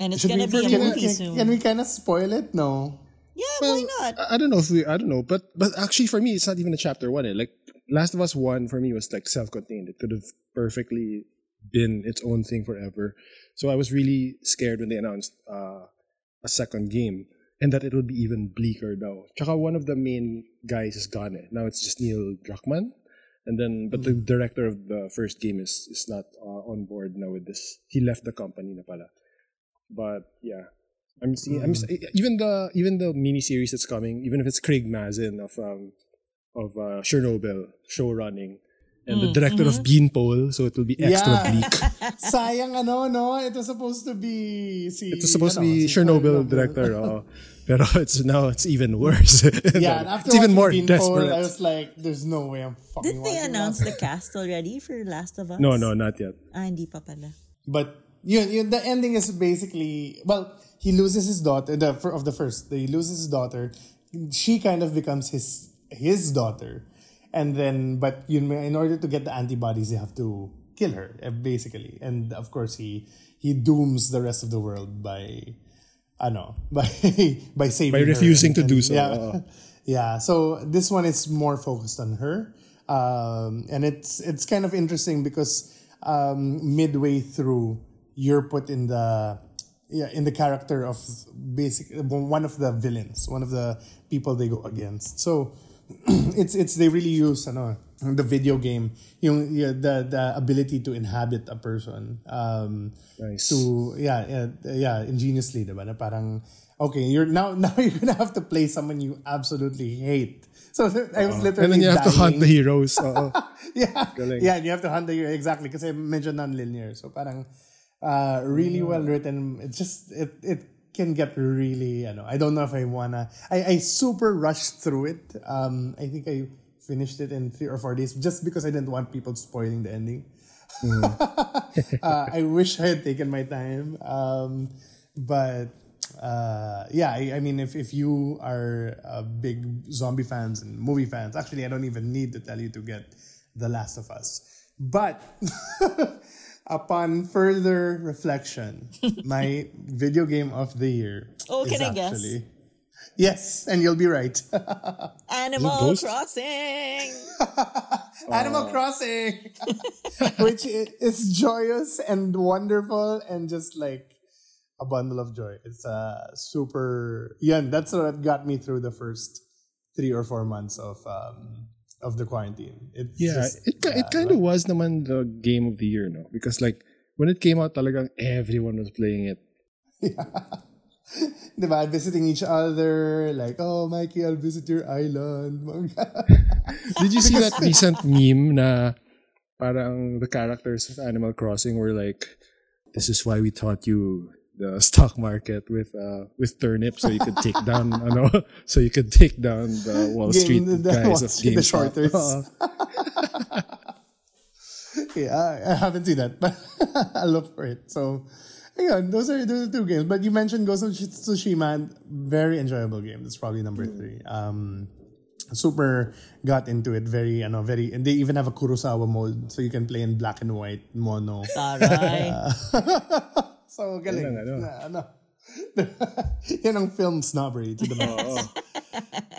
And it's gonna we, be a movie can, soon. can we kind of spoil it no yeah, why not? I I don't know if we, I don't know, but but actually for me, it's not even a chapter one. Eh. Like Last of Us one for me was like self-contained. It could have perfectly been its own thing forever. So I was really scared when they announced uh, a second game and that it will be even bleaker now. Tsaka one of the main guys is gone. Eh. Now it's just Neil Druckmann. And then, but the director of the first game is is not uh, on board now with this. He left the company na pala. But yeah, I'm seeing. I'm even the even the mini series that's coming. Even if it's Craig Mazin of um of uh, Chernobyl show running and the director of Beanpole, so it will be extra Yeah. bleak. sayang ano no it was supposed to be si was supposed to be si Chernobyl Chernobyl. director, oh. pero it's now it's even worse. yeah and after it's even more watching Beanpole, desperate. I was like there's no way I'm fucking Did they announce that. the cast already for Last of Us? no, no, not yet. Ah, hindi pa pala. But yun, yun, the ending is basically well, he loses his daughter. The fir- of the first, he loses his daughter. She kind of becomes his his daughter, and then but you in order to get the antibodies, you have to kill her eh, basically. And of course, he he dooms the rest of the world by, I know by by saving By refusing and- to do so, Yeah, yeah. So this one is more focused on her, um, and it's it's kind of interesting because um, midway through, you're put in the yeah in the character of basic one of the villains, one of the people they go against. So it's it's they really use ano, the video game yung yeah, the the ability to inhabit a person um Nice. to yeah yeah, yeah ingeniously diba na parang okay you're now now you're gonna have to play someone you absolutely hate. So I was literally And then you have to hunt the heroes. yeah. Galing. yeah and you have to hunt the hero exactly kasi medyo non-linear. So parang uh, really well written. It just it it can get really you know I don't know if I wanna I, I super rushed through it um I think I finished it in three or four days just because I didn't want people spoiling the ending uh, I wish I had taken my time. Um, but uh, yeah, I, I mean, if, if you are uh, big zombie fans and movie fans, actually, I don't even need to tell you to get The Last of Us. But upon further reflection, my video game of the year. Oh, is can I guess? actually- Yes, and you'll be right. Animal Crossing! Animal Crossing, which is joyous and wonderful and just like a bundle of joy. It's a super. Yeah, that's what got me through the first three or four months of um, of the quarantine. It's Yeah, just, it ki- it kind of was naman the game of the year, no? Because like when it came out, talagang everyone was playing it. Yeah. diba, visiting each other, like, oh, Mikey, I'll visit your island. Did you see that recent meme na parang the characters of Animal Crossing were like, this is why we taught you the stock market with uh with turnip so you could take down ano so you could take down the Wall Game- Street the guys Wall of Street, the GameStop. shorters. Oo. yeah, I, I haven't seen that, but I look for it. So, ayun, those are those are two games. But you mentioned Ghost of Tsushima, very enjoyable game. That's probably number three. Um, super got into it. Very, ano, very, and they even have a Kurosawa mode, so you can play in black and white mono. Taray. So galing. Yan ang ano. Na, ano. Yan ang film snobbery to the max.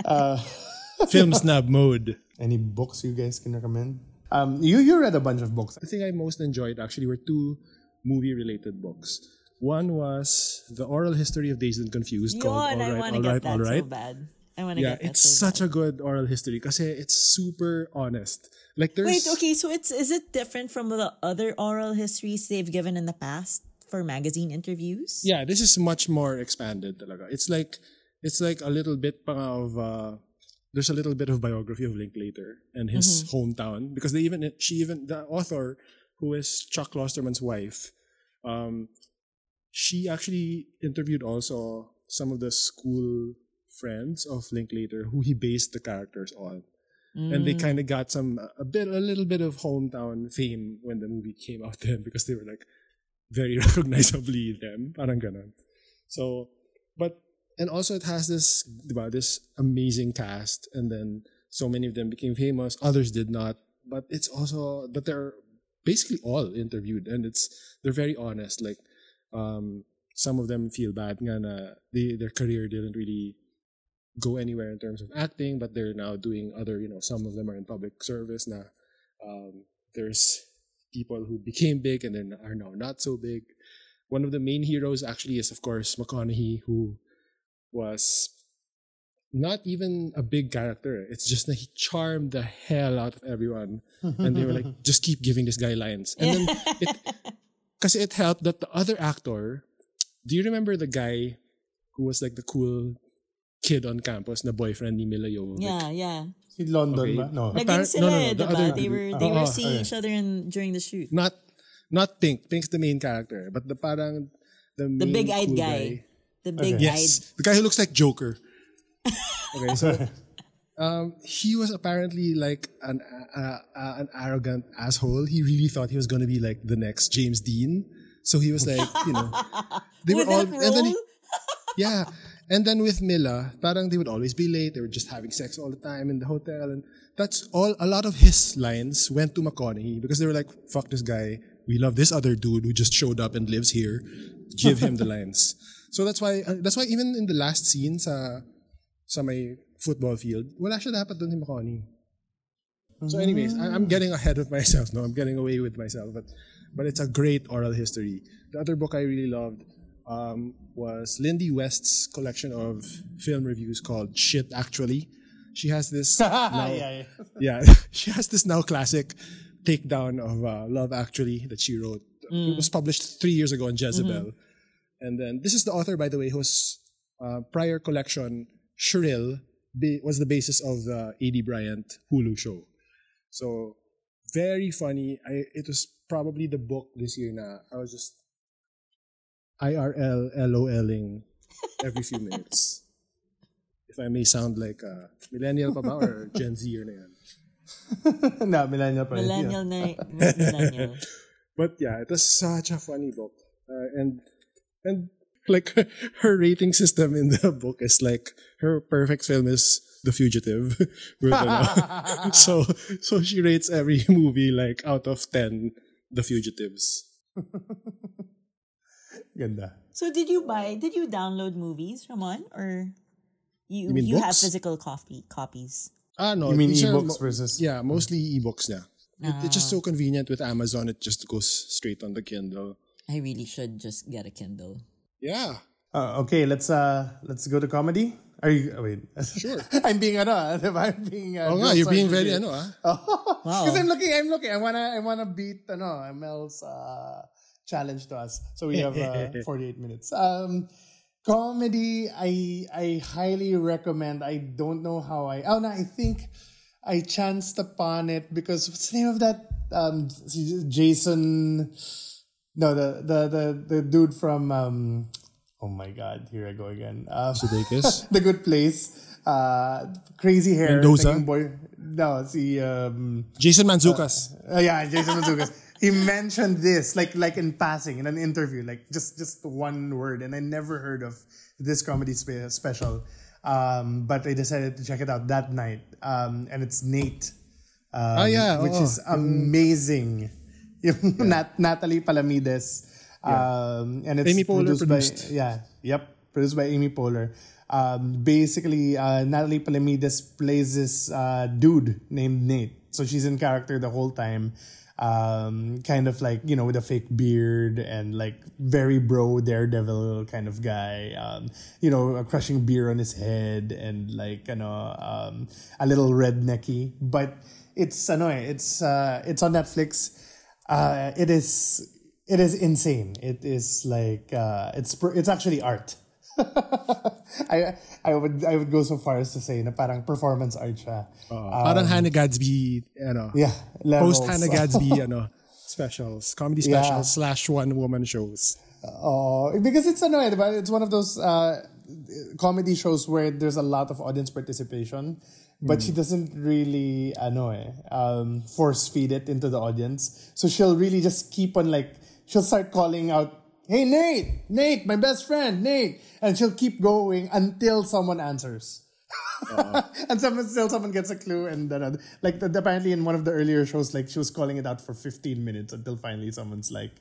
Film snob mode. Any books you guys can recommend? Um, you you read a bunch of books. I think I most enjoyed actually were two movie related books. One was The Oral History of Dazed and Confused called All Yun, I Right, want All to get Right, that All Right. so bad. I want to Yeah, get that it's so such bad. a good oral history because it's super honest. Like there's Wait, okay, so it's is it different from the other oral histories they've given in the past for magazine interviews? Yeah, this is much more expanded talaga. It's like it's like a little bit of uh there's a little bit of biography of Linklater and his hometown because they even she even the author who is Chuck Klosterman's wife um she actually interviewed also some of the school friends of Linklater who he based the characters on. And they kind of got some a bit a little bit of hometown fame when the movie came out then because they were like very recognizably them. Parang ganon. So, but, and also it has this, diba, this amazing cast and then so many of them became famous, others did not. But it's also, but they're basically all interviewed and it's, they're very honest. Like, um, some of them feel bad nga na they, their career didn't really go anywhere in terms of acting, but they're now doing other, you know, some of them are in public service now. um, there's people who became big and then are now not so big. One of the main heroes actually is, of course, McConaughey, who was not even a big character. It's just that he charmed the hell out of everyone. and they were like, just keep giving this guy lines. And then it, because it helped that the other actor, do you remember the guy who was like the cool kid on campus, the boyfriend ni Milla Jovovich? Yeah, yeah. In London Okay. ba? No. Naging sila no, no, no, eh, the diba? other They were they Oh, were oh, seeing okay. each other in during the shoot. Not not Pink. Pink's the main character, but the parang the The main big-eyed cool guy. The big Okay. eyed. Yes, the guy who looks like Joker. okay, so um, he was apparently like an uh, uh, an arrogant asshole. He really thought he was going to be like the next James Dean. So he was like, you know, they With were all that and then he- yeah. And then with Milla, parang they would always be late. They were just having sex all the time in the hotel. And that's all, a lot of his lines went to McConaughey because they were like, fuck this guy. We love this other dude who just showed up and lives here. Give him the lines. So that's why, uh, that's why even in the last scene sa, sa may football field, wala siya dapat dun si McConaughey. So anyways, I, I'm getting ahead of myself. No, I'm getting away with myself. But, but it's a great oral history. The other book I really loved um, was Lindy West's collection of film reviews called Shit Actually. She has this now, yeah, yeah. yeah, she has this now classic takedown of uh, Love Actually that she wrote. It was published three years ago in Jezebel. And then this is the author, by the way, whose uh, prior collection, Shrill, ba- was the basis of the Aidy Bryant Hulu show. So very funny. I it was probably the book this year na I was just IRL LOLing every few minutes. If I may sound like a millennial pa ba or Gen Z na yan. no, millennial pa rin. Yeah. Millennial na millennial. But yeah, it was such a funny book. Uh, and and like her rating system in the book is like her perfect film is The Fugitive. So so she rates every movie like out of 10 The Fugitives. Ganda. So did you buy did you download movies, Ramon? Or you You mean you have physical copy copies? Ah no, You mean these are ebooks versus- Yeah, mostly ebooks na. It, it's just so Ah. convenient with Amazon. It just goes straight on the Kindle. I really should just get a Kindle. Yeah. Uh, okay, let's uh let's go to comedy. Are you oh, wait? Sure. I'm being ano, ah, diba? I'm being uh, Oh no, you're being very ano ah. Wow. Because I'm looking, I'm looking. I wanna, I wanna beat ano Mel's uh, challenge to us. So we have uh, 48 minutes. Um, Comedy, I I highly recommend. I don't know how I. Oh no, I think I chanced upon it because what's the name of that? Um, Jason. No, the the the the dude from. Um, oh my god! Here I go again. Um, Sudeikis? the Good Place. Uh, crazy hair. Mendoza? Boy, no, see. um, Jason Mantzoukas. uh, yeah, Jason Mantzoukas. He mentioned this like like in passing in an interview, like just just one word, and I never heard of this comedy spe- special. Um, but I decided to check it out that night, um, and it's Nate. Um, Ah, yeah, which oo. is amazing. Nat- Natalie Palamides. Um, and it's Amy Poehler produced, produced. by yeah, yep, produced by Amy Poehler. Um, basically, uh, Natalie Palamides plays this uh, dude named Nate. So she's in character the whole time. Um, kind of like, you know, with a fake beard and like very bro daredevil kind of guy. Um, you know, crushing beer on his head and like, you know, um, a little rednecky. But it's, eh, it's, uh, it's on Netflix. Uh, it is, it is insane. It is like, uh, it's, it's actually art. I I would I would go so far as to say na parang performance art siya. Parang Hannah Gadsby, ano, Yeah, levels. post Hannah Gadsby, ano, specials, comedy Yeah. specials slash one woman shows. Oh, because it's ano, eh, diba? It's one of those uh, comedy shows where there's a lot of audience participation, but she doesn't really ano eh, um, force feed it into the audience. So she'll really just keep on like she'll start calling out, "Hey Nate, Nate, my best friend, Nate," and she'll keep going until someone answers. and someone still someone gets a clue and then uh, like the, apparently in one of the earlier shows like she was calling it out for 15 minutes until finally someone's like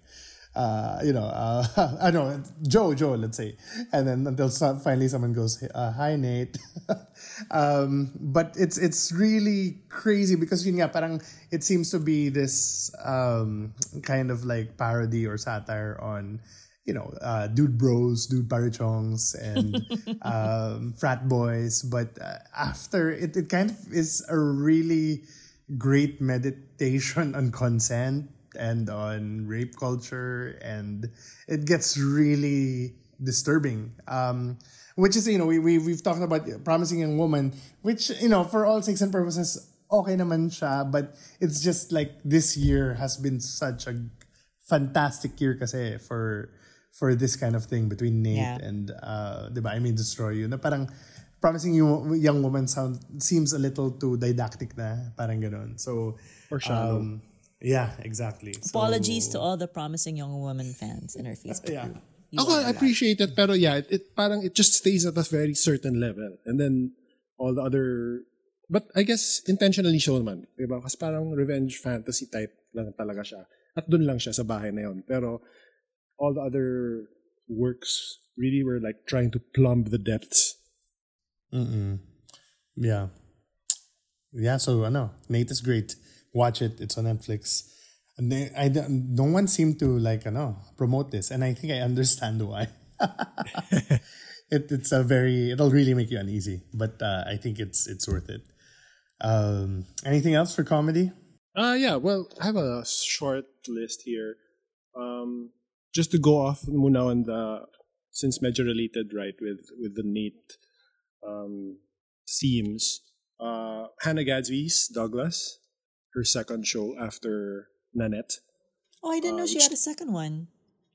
uh, you know, uh, I don't know, Joe, Joe, let's say. And then until finally someone goes, uh, hi, Nate. um, but it's, it's really crazy because yun nga, parang it seems to be this, um, kind of like parody or satire on, you know, uh, dude bros, dude parichongs, and um, frat boys. But uh, after it, it kind of is a really great meditation on consent and on rape culture, and it gets really disturbing. Um, which is, you know, we, we, we've talked about Promising Young Woman, which, you know, for all sakes and purposes, okay naman siya, but it's just like this year has been such a fantastic year kasi for for this kind of thing between Nate Yeah. and uh, 'di ba? I mean Destroy You. Na parang promising you young woman sound seems a little too didactic na parang ganun. So Or shallow. um, yeah, exactly. So, Apologies to all the promising young woman fans in our Facebook Yeah. group. You Ako, I appreciate it, pero yeah, it, it parang it just stays at a very certain level. And then all the other but I guess intentionally shown man, 'di ba? Kasi parang revenge fantasy type lang talaga siya. At doon lang siya sa bahay na yon. Pero all the other works really were like trying to plumb the depths. Yeah. Yeah, so ano, Nate is great. Watch it. It's on Netflix. And they, I no one seemed to like ano promote this, and I think I understand why. it, it's a very it'll really make you uneasy, but uh, I think it's it's worth it. Um, anything else for comedy? Uh yeah, well, I have a short list here. Um just to go off muna on the since medyo related right with with the Nate um themes. Uh Hannah Gadsby's Douglas, her second show after Nanette. Oh, I didn't know she which- had a second one.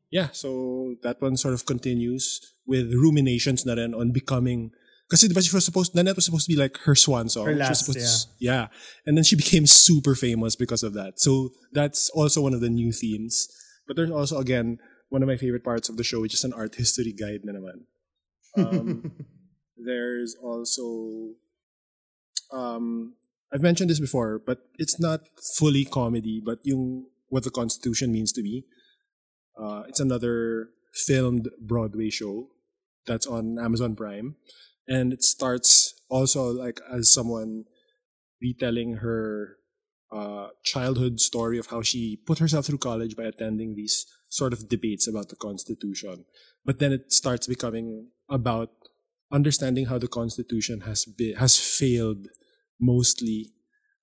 Yeah, so that one sort of continues with ruminations na rin on becoming kasi diba she was supposed Nanette was supposed to be like her swan song. Her She was last, supposed to- yeah. And then she became super famous because of that. So that's also one of the new themes. But there's also again one of my favorite parts of the show, which is an art history guide na naman. Um, there's also um I've mentioned this before, but it's not fully comedy, but yung what the Constitution means to me. Uh, it's another filmed Broadway show that's on Amazon Prime, and it starts also like as someone retelling her uh, childhood story of how she put herself through college by attending these sort of debates about the Constitution. But then it starts becoming about understanding how the Constitution has been has failed mostly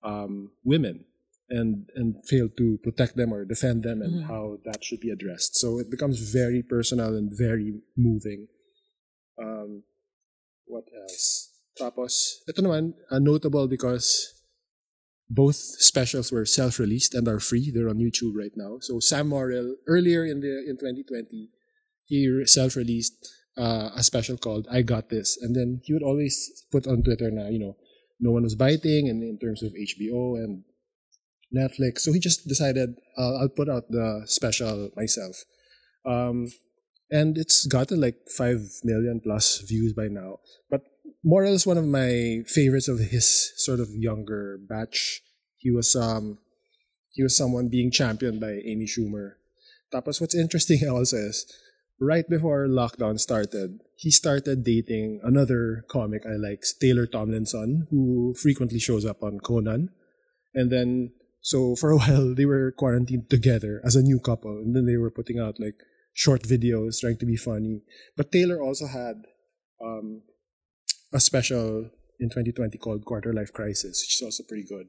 um, women and and failed to protect them or defend them and how that should be addressed. So it becomes very personal and very moving. Um, what else? Tapos, ito naman, uh, notable because both specials were self-released and are free. They're on YouTube right now. So Sam Morrill, earlier in the in 2020, he re- self-released uh, a special called "I Got This," and then he would always put on Twitter na you know no one was biting, and in terms of HBO and Netflix, so he just decided uh, I'll put out the special myself, um, and it's gotten like five million plus views by now. But Morrill is one of my favorites of his sort of younger batch. He was um he was someone being championed by Amy Schumer. Tapos what's interesting also is right before lockdown started, he started dating another comic I like, Taylor Tomlinson, who frequently shows up on Conan. And then so for a while they were quarantined together as a new couple, and then they were putting out like short videos trying to be funny. But Taylor also had um a special in 2020 called Quarter Life Crisis, which is also pretty good.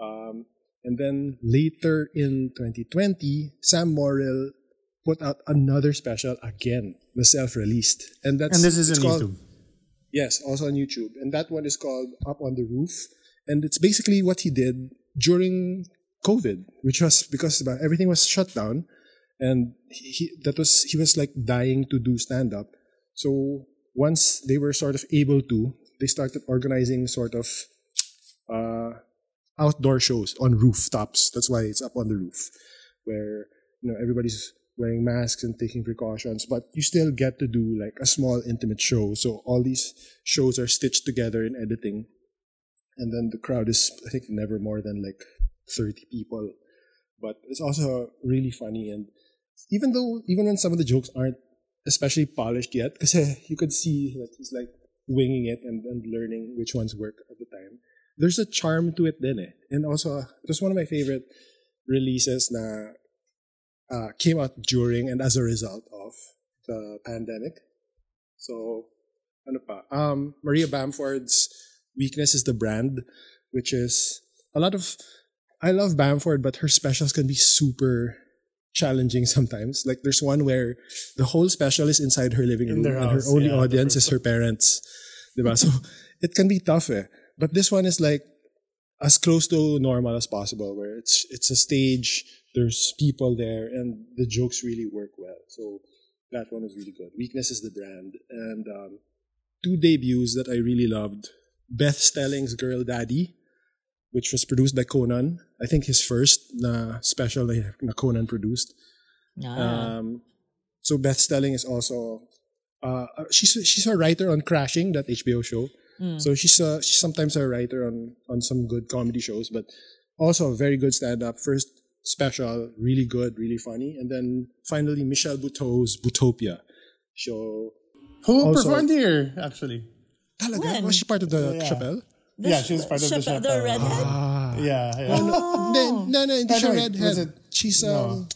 Um, and then later in 2020, Sam Morrill put out another special again, the self-released, and that's And this is on called- YouTube. Yes, also on YouTube, and that one is called Up on the Roof, and it's basically what he did during COVID, which was because everything was shut down, and he, he that was he was like dying to do stand up. So once they were sort of able to, they started organizing sort of uh, outdoor shows on rooftops. That's why it's up on the roof, where you know everybody's wearing masks and taking precautions, but you still get to do like a small intimate show. So all these shows are stitched together in editing, and then the crowd is I think never more than like thirty people, but it's also really funny and even though even when some of the jokes aren't especially polished yet, because you could see that he's like winging it and, and learning which ones work at the time. There's a charm to it then eh. And also, it was one of my favorite releases na uh, came out during and as a result of the pandemic. So, ano pa? Um, Maria Bamford's weakness is the brand, which is a lot of. I love Bamford, but her specials can be super challenging sometimes. Like there's one where the whole special is inside her living In room their and her only yeah, audience is her parents. Diba? So it can be tough eh. But this one is like as close to normal as possible where it's it's a stage, there's people there and the jokes really work well. So that one was really good. Weakness is the brand. And um, two debuts that I really loved. Beth Stelling's Girl Daddy, which was produced by Conan. I think his first na special na, na Conan produced. Ah. Um, so Beth Stelling is also uh, she's she's a writer on Crashing, that HBO show. So she's uh, she's sometimes a writer on on some good comedy shows, but also a very good stand up. First special, really good, really funny, and then finally Michelle Buteau's Buteaupia show. Who Also- performed here, actually? Talaga? When? Was she part of the Yeah. Chappelle? The Yeah, sh- she was part of the Chappelle- Chappelle. redhead? Yeah, yeah. No, no, no, no, hindi Oh, no, redhead. it- She's no. um,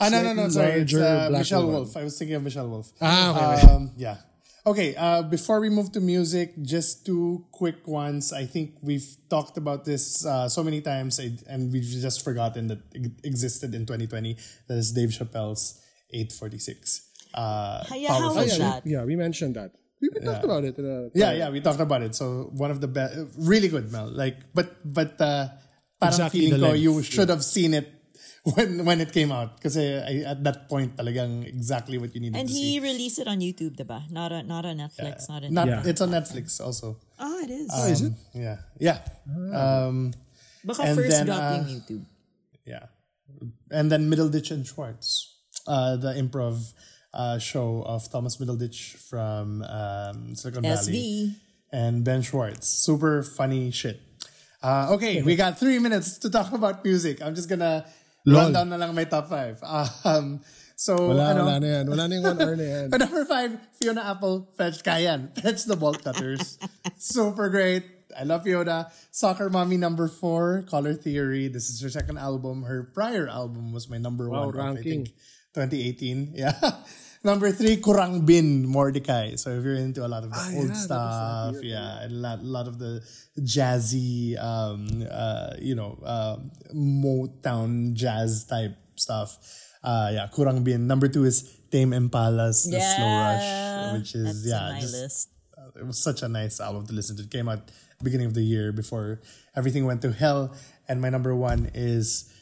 Ah, no, no, no, sorry. It's uh, Michelle woman. Wolf. I was thinking of Michelle Wolf. Ah, okay, okay. Um, yeah. Okay, uh, before we move to music, just two quick ones. I think we've talked about this uh, so many times and we've just forgotten that it existed in 2020. That is Dave Chappelle's 846. Uh, Yeah, how powerful was shit. that? yeah, we mentioned that. We, we talked about it. in a- Yeah, yeah, we talked about it. So one of the best, really good, Mel. Like, but but uh, parang Exactly feeling the ko you should have seen it when when it came out because at that point talagang exactly what you needed to see. And he see. released it on YouTube, diba? Not on, not on Netflix, not on... Not Yeah. it's on Netflix also. oh, it is. Oh, is it? Yeah, yeah, um, Baka and first then, drop uh, YouTube. yeah. And then Middleditch and Schwartz, uh, the improv uh, show of Thomas Middleditch from um, Silicon Valley. SV. and Ben Schwartz. Super funny shit. Uh, okay, we got three minutes to talk about music. I'm just gonna run down na lang my top five. Um, so, Wala, ano, wala na yan. Wala na yung one hour na yan. But number five, Fiona Apple, Fetch Kayan. Fetch the Bolt Cutters. Super great. I love Fiona. Soccer Mommy number four, Color Theory. This is her second album. Her prior album was my number Wow, one of, I ranking. think, 2018. Yeah. Number three, Kurang Bin, Mordechai. So if you're into a lot of the Ah, old yeah, stuff, that yeah, and a lot, lot of the jazzy, um, uh, you know, um Motown jazz type stuff. Uh, yeah, Khruangbin. Number two is Tame Impala's The Slow Rush, which is that's yeah, my just list. it was such a nice album to listen to. It came out beginning of the year before everything went to hell. And my number one is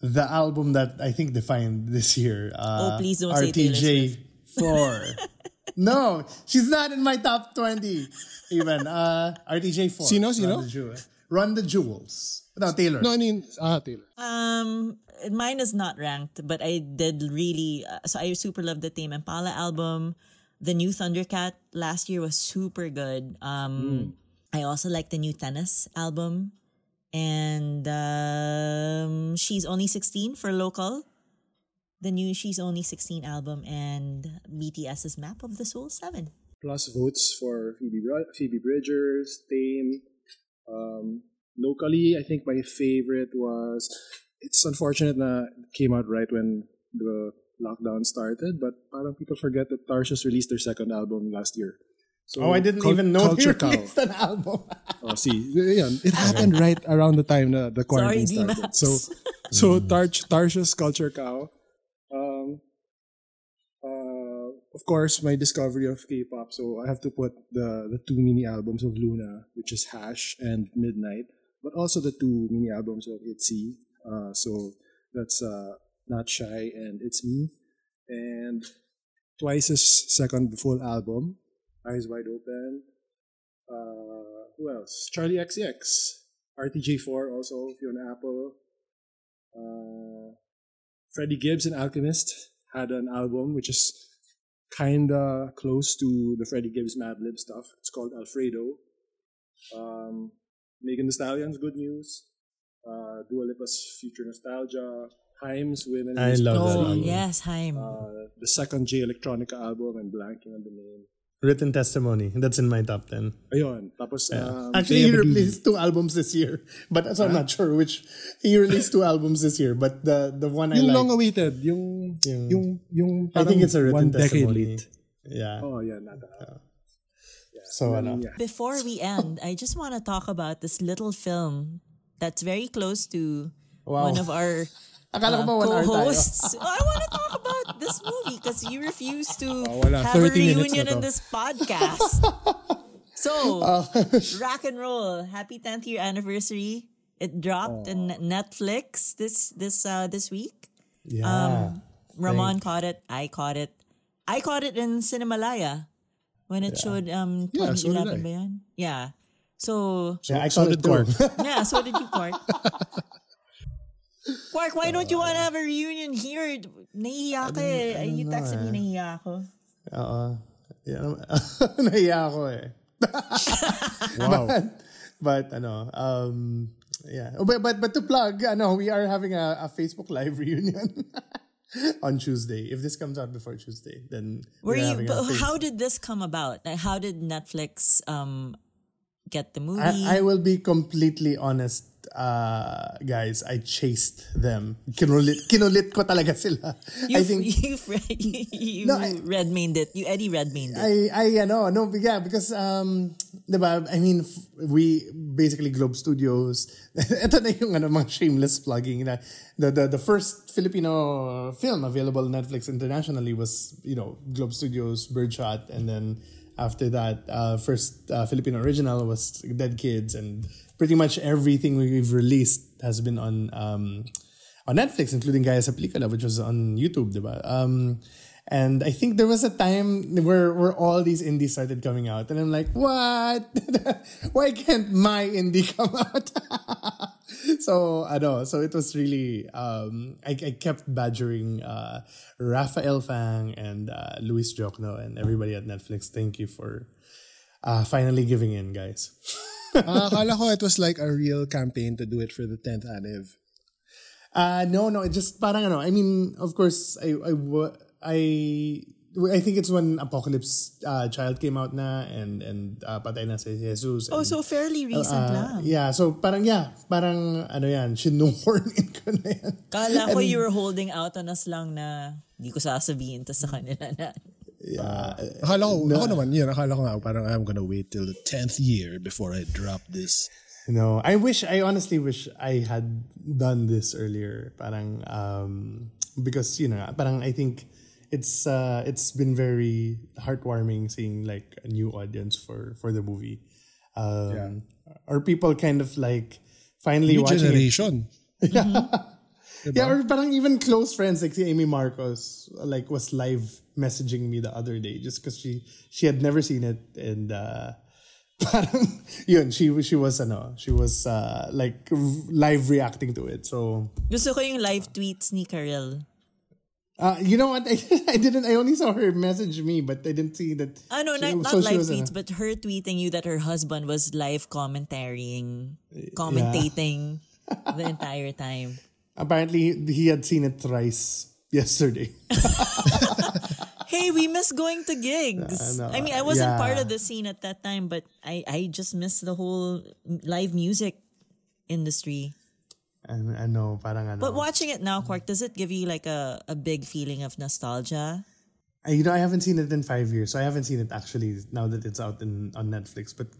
the album that I think defined this year. Uh, Oh, please don't say Taylor RTJ Four. no, she's not in my top twenty. Even uh, RTJ Four. Sino, sino? Run the, Jewel- Run the Jewels. No, Taylor. No, I mean, ah, Taylor. Um, mine is not ranked, but I did really. Uh, so I super love the Tame Impala album. The new Thundercat last year was super good. Um, I also like the new Tennis album, and um, she's only sixteen for local. The new She's Only 16 album and BTS's Map of the Soul 7. Plus votes for Phoebe, Bri- Phoebe Bridgers, Tame. Um, locally, I think my favorite was. It's unfortunate that it came out right when the lockdown started, but parang people forget that Tarsius released their second album last year. So Oh, I didn't Cul- even know they Culture Cow. released an album. Oh, see, yeah, it happened right around the time the, the quarantine Sorry, started. D-Maps. So, so Tar- Tarsius Culture Cow. Um, uh, of course, my discovery of K-pop. So I have to put the the two mini albums of LOONA, which is Hash and Midnight, but also the two mini albums of ITZY. Uh, so that's uh, Not Shy and It's Me, and Twice's second full album, Eyes Wide Open. Uh, who else? Charli XCX, RTJ4 also, Fiona Apple. Uh, Freddie Gibbs and Alchemist had an album which is kinda close to the Freddie Gibbs Madlib stuff. It's called Alfredo. Um, Megan Thee Stallion's Good News. Uh, Dua Lipa's Future Nostalgia. Haim's Women. I Music love that Oh, album. yes, Haim. Uh, the second Jay Electronica album and blanking on the name. Written Testimony. That's in my top 10. Ayun. Tapos, um, Actually, he released two albums this year, but so I'm not sure which. He released two albums this year, but the the one I Yung like, long awaited, yung Yung- yung yung I think it's a written one testimony. late. Yeah. Oh yeah, not that. so ano, Yeah. Before we end, I just want to talk about this little film that's very close to Wow. one of our Akala ko uh, ba one hour tayo? co-hosts. I want to talk about this movie because you refuse to Oh, wala. have a reunion in this podcast. so, Oh. rock and roll. Happy 10th year anniversary. It dropped in Netflix this this uh, this week. yeah. Um, Ramon caught it. I caught it. I caught it in Cinemalaya when it showed um Yeah, so 2011 did I. ba yun? Yeah. So yeah, I so call it did too. Yeah, so did you, Quark. Quark, why don't you want to have a reunion here? Nahiya ka eh. You texted me, nahiya ako. Oo. Yeah, nahiya ako eh. Wow. but, but ano, um, yeah. Oh, But, but, but to plug, ano, we are having a, a Facebook Live reunion on Tuesday. If this comes out before Tuesday, then Were we're you? having But how did this come about? Like, how did Netflix um get the movie? I, I will be completely honest, uh, guys. I chased them. Kinulit, kinulit ko talaga sila. you, I think you, you, No, I- Redmayne it. You Eddie Redmayne it. I, I, ano, no, yeah, because, um, diba, I mean, f- we, basically, Globe Studios, ito na yung, ano, mga shameless plugging, na, the, the, the first Filipino film available on Netflix internationally was, you know, Globe Studios, Birdshot, and then after that, uh, first uh, Filipino original was Dead Kids, and pretty much everything we've released has been on, um, on Netflix, including Gaya sa which was on YouTube, diba? Um, and I think there was a time where where all these indies started coming out, and I'm like, what? Why can't my indie come out? so I know. So it was really. Um, I, I kept badgering uh, Raphael Fang and uh, Luis Jokno and everybody at Netflix. Thank you for uh, finally giving in, guys. Ah, akala ko it was like a real campaign to do it for the 10th anniv. Uh no, no. It just parang ano. I mean, of course, I I I I think it's when Apocalypse uh, Child came out na and and uh, patay na si Jesus. oh, and, so fairly recent uh, lang. Yeah, so parang yeah, parang ano yan, sinuhorn in ko na yan. Kala ko you were holding out on us lang na hindi ko sasabihin to sa kanila na Yeah. Akala ko, ako naman yun, akala ko nga parang I'm gonna wait till the 10th year before I drop this. No, I wish I honestly wish I had done this earlier. Parang um because you know, parang I think it's uh, it's been very heartwarming seeing like a new audience for for the movie. Um, Or people kind of like finally New watching it. generation. Yeah, or parang even close friends like Amy Marcos like was live messaging me the other day just because she she had never seen it and uh parang yun she she was ano she was uh like live reacting to it so Gusto ko yung live tweets ni Karel. uh you know what I, I didn't I only saw her message me but I didn't see that Ah, no, she- not, not so live was, ano, tweets, but her tweeting you that her husband was live commentating, commentating the entire time. Apparently he had seen it thrice yesterday Hey, we miss going to gigs. I know. I mean, I wasn't Yeah. part of the scene at that time, but I, I just miss the whole live music industry. and I know parang ano But watching it now, Quark, does it give you like a, a big feeling of nostalgia? I- you know, I haven't seen it in five years, so I haven't seen it actually now that it's out in on Netflix. But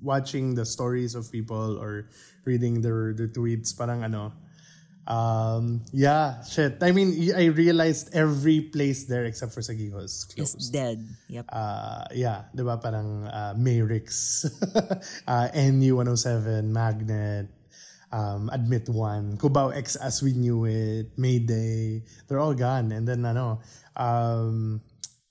watching the stories of people or reading their their tweets, parang ano, um, yeah, shit. I mean, I realized every place there except for Saguijo Is closed. dead. Yep. Uh, yeah, di ba parang uh, Mayric's, uh, NU107, Magnet, um, Admit One, Cubao X as we knew it, Mayday, they're all gone. And then ano, um,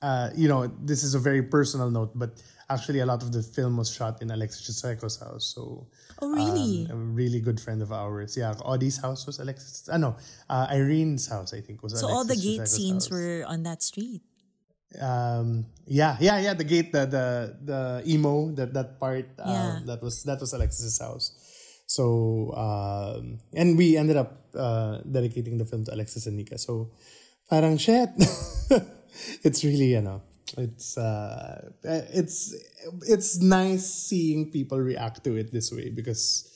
uh, you know, this is a very personal note, but actually a lot of the film was shot in Alexis Chiseco's house. So oh, really? um, a really good friend of ours. Yeah, Audie's house was Alexis. Uh, no, uh, Irene's house I think was. so all the gate Chiseco's scenes house were on that street. um yeah yeah yeah the gate the the the emo that that part um, Yeah. that was that was alexis's house so um and we ended up uh dedicating the film to alexis and nika so parang shit it's really you know it's uh it's it's nice seeing people react to it this way because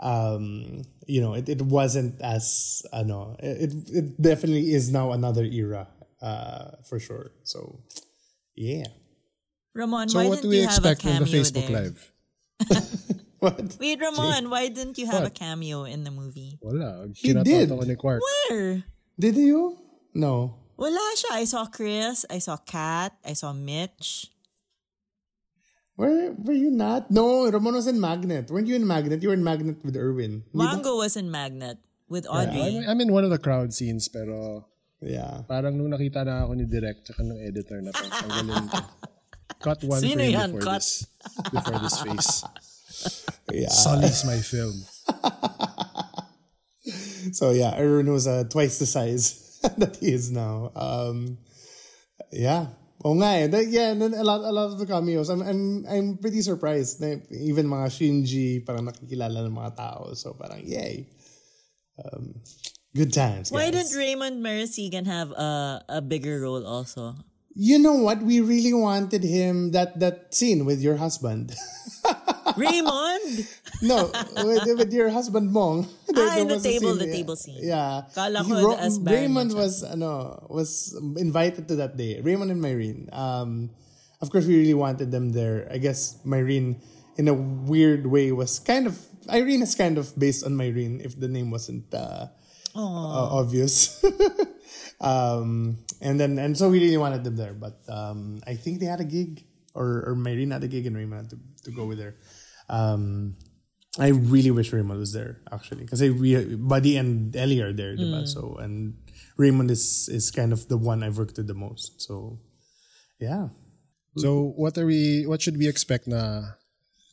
um you know it, it wasn't as uh, know it it definitely is now another era uh for sure so yeah Ramon, So why what didn't do we you have a expect from cameo the Facebook there? Live? what Wait, Ramon, why didn't you have a cameo in the movie? Wala. He Kinatoto did. ko ni Quark. Where? did you no Wala siya. I saw Chris, I saw Kat, I saw Mitch. where were you not no Ramon was in magnet weren't you in magnet you were in magnet with erwin Di? Mango was in Magnet with I'm, Audrey. I'm in one of the crowd scenes pero yeah parang nung nakita na ako ni Direct tsaka ng editor na pang tanggalin ko. Cut one Sino frame yan? before Cut. this before this face. yeah Sully's my film. so yeah erwin was uh, twice the size that he is now um yeah Oh nga eh. That- yeah, and then a lot, a lot of the cameos. I'm, I'm, I'm pretty surprised. Na even mga Shinji, parang nakikilala ng mga tao. So parang, yay. Um, good times, Why guys. didn't Raymond Marasigan have a, a bigger role also? You know what? We really wanted him that that scene with your husband. Raymond? no, with, with your husband Mong. Ah, in the table, the yeah. table scene. Yeah. Kala He- ko as Raymond was ano was invited to that day. Raymond and Myrene. Um, of course, we really wanted them there. I guess Myrene, in a weird way, was kind of Irene is kind of based on Myrene. If the name wasn't uh, uh, obvious. um, and then and so we really wanted them there, but um, I think they had a gig, or or Myrene had a gig, and Raymond had to, to go with her. Um, I really wish Raymond was there actually, because we Buddy and Ellie are there, diba? So and Raymond is is kind of the one I've worked with the most. So yeah. So what are we what should we expect na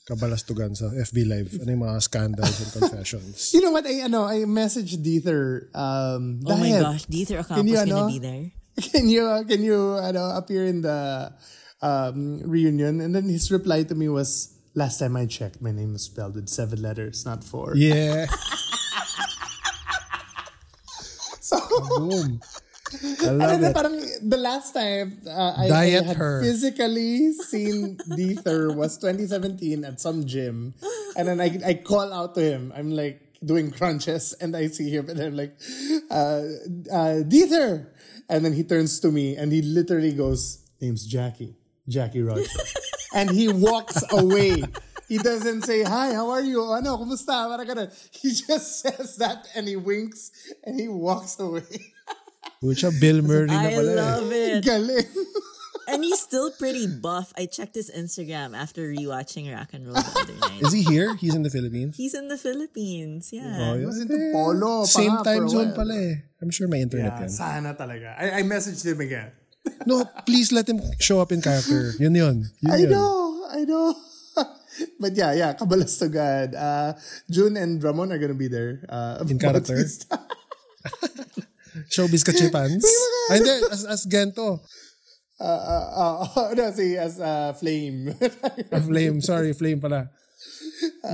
kabalastugan sa FB Live? Ano yung mga scandals and confessions? You know what? I ano, I messaged Diether. Um, Oh my gosh, Diether Can you, Ocampos gonna be there. can you uh, can you ano, appear in the um, reunion? And then his reply to me was, "Last time I checked, my name was spelled with seven letters, not four. Yeah. So, Boom. I love it. parang the last time uh, I, I had her. physically seen Diether was 2017 at some gym, and then I I call out to him. I'm like doing crunches, and I see him, and I'm like, uh, uh, Diether, and then he turns to me, and he literally goes, "Name's Jackie, Jackie Roger," and he walks away. He doesn't say, hi, how are you? Ano, kumusta? Parang ganun. He just says that and he winks and he walks away. Which Pucha, Bill Murray na I pala eh. love it. Galing. And he's still pretty buff. I checked his Instagram after rewatching Rock and Roll the other night. Is he here? He's in the Philippines? He's in the Philippines. Oh, Yeah. He was into polo Same time zone while. pala eh. I'm sure may internet Yeah, yan. sana talaga. I, I messaged him again. No, please let him show up in character. Yun yun. yun I yun. know, I know. but yeah, yeah, Kabalastogan. Uh, June and Ramon are gonna be there. Uh, In character? Bautista. Showbiz Kachipans? Ay, hindi. As, as Gento. uh, uh, uh, no, si as uh, Flame. Ah, Flame. Sorry, Flame pala.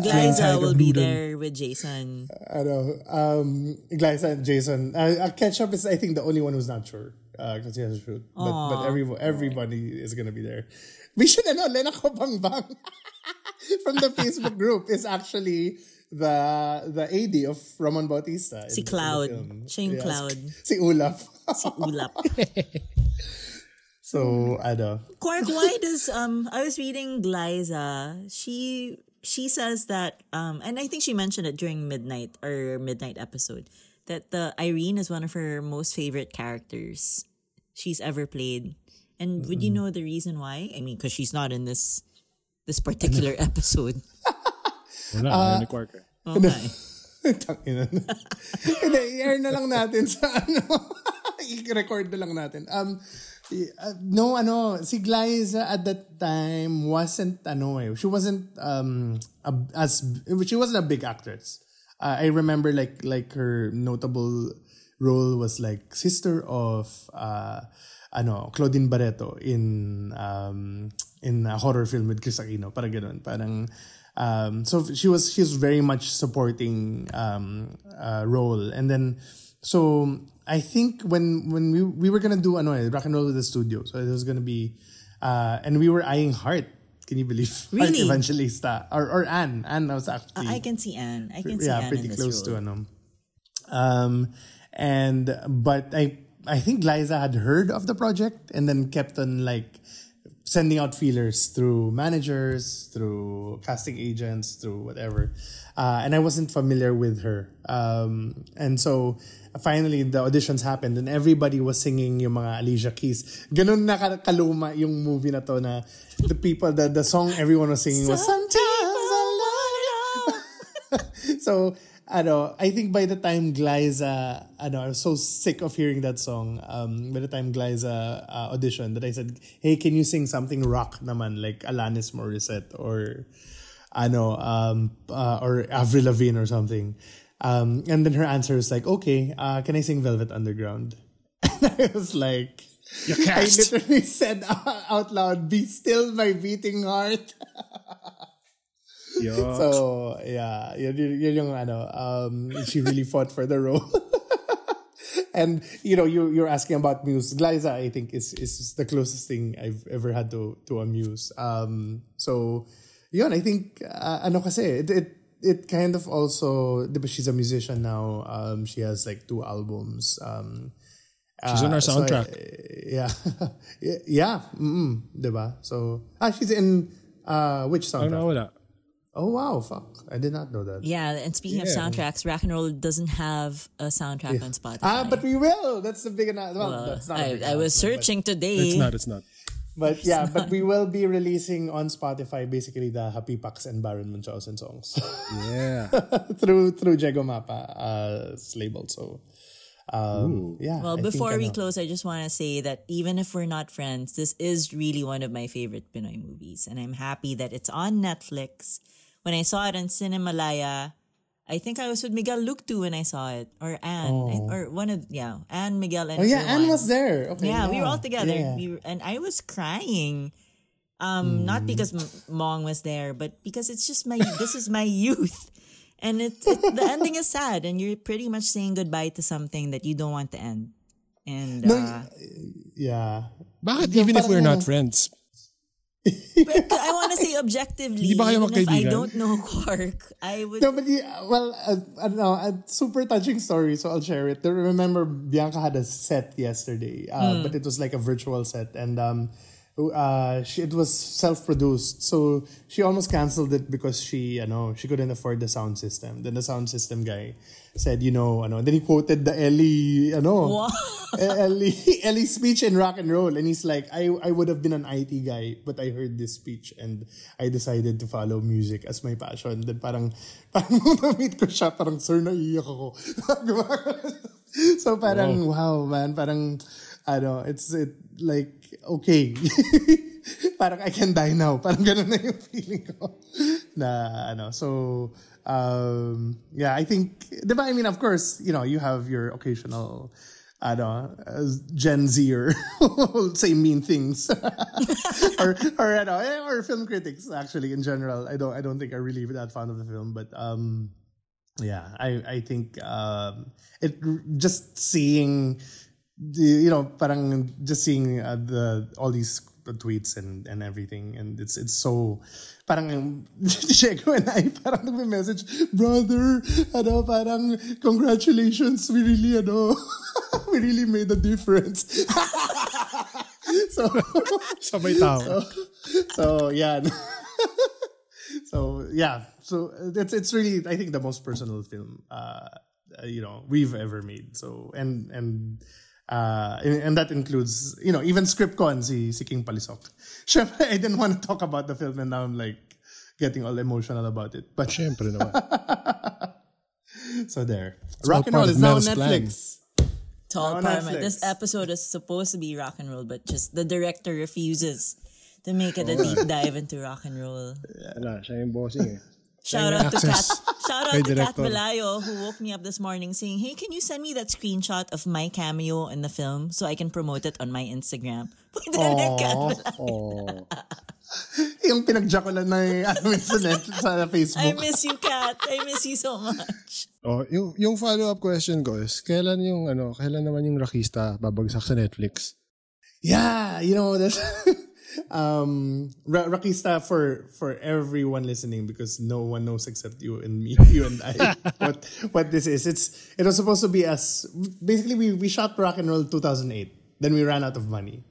Glaiza will be there with Jason. ano, um, Glaiza and Jason. Uh, uh, Ketchup is, I think, the only one who's not sure. Because he has a shoot. But, but every, everybody is gonna be there. We should, ano, Lena Kabangbang from the Facebook group is actually the the AD of Roman Bautista. Si Cloud. Siya yung Yes. Cloud. Si Ulap. Si Ulap. so, ano, Quark, why does um I was reading Glaiza. She she says that um and I think she mentioned it during midnight or midnight episode that the Irene is one of her most favorite characters she's ever played. And would you know the reason why? I mean, because she's not in this this particular episode. Wala, ayaw ni Quarker. Okay. Tangina na. Hindi, i-air na lang natin sa ano. I-record na lang natin. Um, uh, no, ano, si Glaiza at that time wasn't, ano eh, she wasn't, um, a, as, she wasn't a big actress. Uh, I remember like, like her notable role was like sister of, uh, ano, Claudine Barreto in, um, in a horror film with Kris Aquino. Parang ganun. Parang, um, so she was she was very much supporting um, uh, role, and then so I think when when we we were gonna do ano eh, rock and roll with the studio, so it was gonna be, uh, and we were eyeing Heart. Can you believe Heart Really? Evangelista or or Anne? Anne was actually I can see Anne. I can see yeah, Anne pretty close role. to ano. Um, and but I I think Liza had heard of the project and then kept on like sending out feelers through managers, through casting agents, through whatever. Uh, and I wasn't familiar with her. Um, and so finally the auditions happened and everybody was singing yung mga Alicia Keys. Ganun na kaluma yung movie na to na the people, the, the song everyone was singing was Sometimes I so ano, I think by the time Glaiza, ano, I was so sick of hearing that song. Um, by the time Glaiza uh, auditioned, that I said, "Hey, can you sing something rock naman like Alanis Morissette or ano, um, uh, or Avril Lavigne or something?" Um, and then her answer was like, "Okay, uh, can I sing Velvet Underground?" And I was like, I literally said out loud, "Be still, my beating heart." Yuck. So yeah, yun, yun, yun yung ano, um, she really fought for the role. and you know, you you're asking about Muse. Glaiza, I think, is is the closest thing I've ever had to to a Muse. Um, so yun, I think uh, ano kasi it, it it kind of also, she's a musician now. Um, she has like two albums. Um, She's on our so I- soundtrack. yeah, yeah, mm, diba? So ah, she's in uh, which soundtrack? wala? Oh wow, fuck! I did not know that. Yeah, and speaking of soundtracks, Rock and Roll doesn't have a soundtrack on Spotify. Ah, but we will. That's the big announcement. Well, Well, that's not. a I, big I was searching today. It's not, it's not. but, but yeah, but we will be releasing on Spotify basically the Happy Pax and Baron Munchausen songs Yeah. through through Diego Mapa uh, label. So, um, yeah. Well, I think, before we ano, close, I just want to say that even if we're not friends, this is really one of my favorite Pinoy movies. And I'm happy that it's on Netflix. When I saw it on Cinemalaya, I think I was with Miguel Luctu when I saw it. Or Anne. I- or one of, yeah, Anne, Miguel, and Oh yeah, Irwan. Anne was there. Okay, Yeah, we were all together. Yeah. We were, and I was crying. Um, not because M- Mong was there, but because it's just my this is my youth, and it, it the ending is sad, and you're pretty much saying goodbye to something that you don't want to end. And No, uh, Yeah. Bakit even if we're not friends? But I want to say objectively, Hindi ba kayo even if I don't know Quark, I would. No, but yeah, well, uh, I don't know, a super touching story, so I'll share it. I remember Bianca had a set yesterday, uh, Hmm. but it was like a virtual set, and um, uh, she, it was self-produced. So she almost canceled it because she, you know, she couldn't afford the sound system. Then the sound system guy said, you know, ano, then he quoted the Ellie, ano, Ellie, Ellie speech in rock and roll. And he's like, I, I would have been an IT guy, but I heard this speech and I decided to follow music as my passion. Then parang, parang na-meet ko siya, parang, sir, naiiyak ako. so parang, wow, man, parang, ano, it's, it, like, okay. parang I can die now. Parang ganun na yung feeling ko. Na, ano, so, um, yeah, I think, di ba, I mean, of course, you know, you have your occasional, ano, uh, Gen Zer who say mean things. or, or, ano, eh, or film critics, actually, in general. I don't, I don't think I really that fond of the film, but, um, yeah, I, I think, um, it, just seeing, you know, parang just seeing uh, the all these tweets and and everything, and it's it's so parang Diego and I parang nagme-message, brother, ano, parang congratulations, we really, ano, we really made a difference. so, Sabay tao. so, so yeah. so yeah, so it's it's really I think the most personal film uh, you know we've ever made. So and and uh, and, and that includes you know even ScriptCon si si King Palisok. Syempre, I didn't want to talk about the film and now I'm like getting all emotional about it. But Siyempre naman. so there, all Rock and Roll is now on Mel's Netflix. Tall On Parma. Netflix. This episode is supposed to be rock and roll, but just the director refuses to make it a Oh. deep dive into rock and roll. Wala, siya yung bossing eh. Shout out to Kat. Shout out to Kat director. Belayo who woke me up this morning saying, "Hey, can you send me that screenshot of my cameo in the film so I can promote it on my Instagram?" Na. Oh. Yung pinagjakulan na yung ano sa, net, sa I Facebook. miss you, Kat. I miss you so much. Oh, yung, yung follow-up question ko is, kailan yung, ano, kailan naman yung Rakista babagsak sa Netflix? Yeah, you know that's um Ra- for for everyone listening because no one knows except you and me, you and I. what what this is? It's it was supposed to be us. Basically, we we shot Rock and Roll 2008. Then we ran out of money.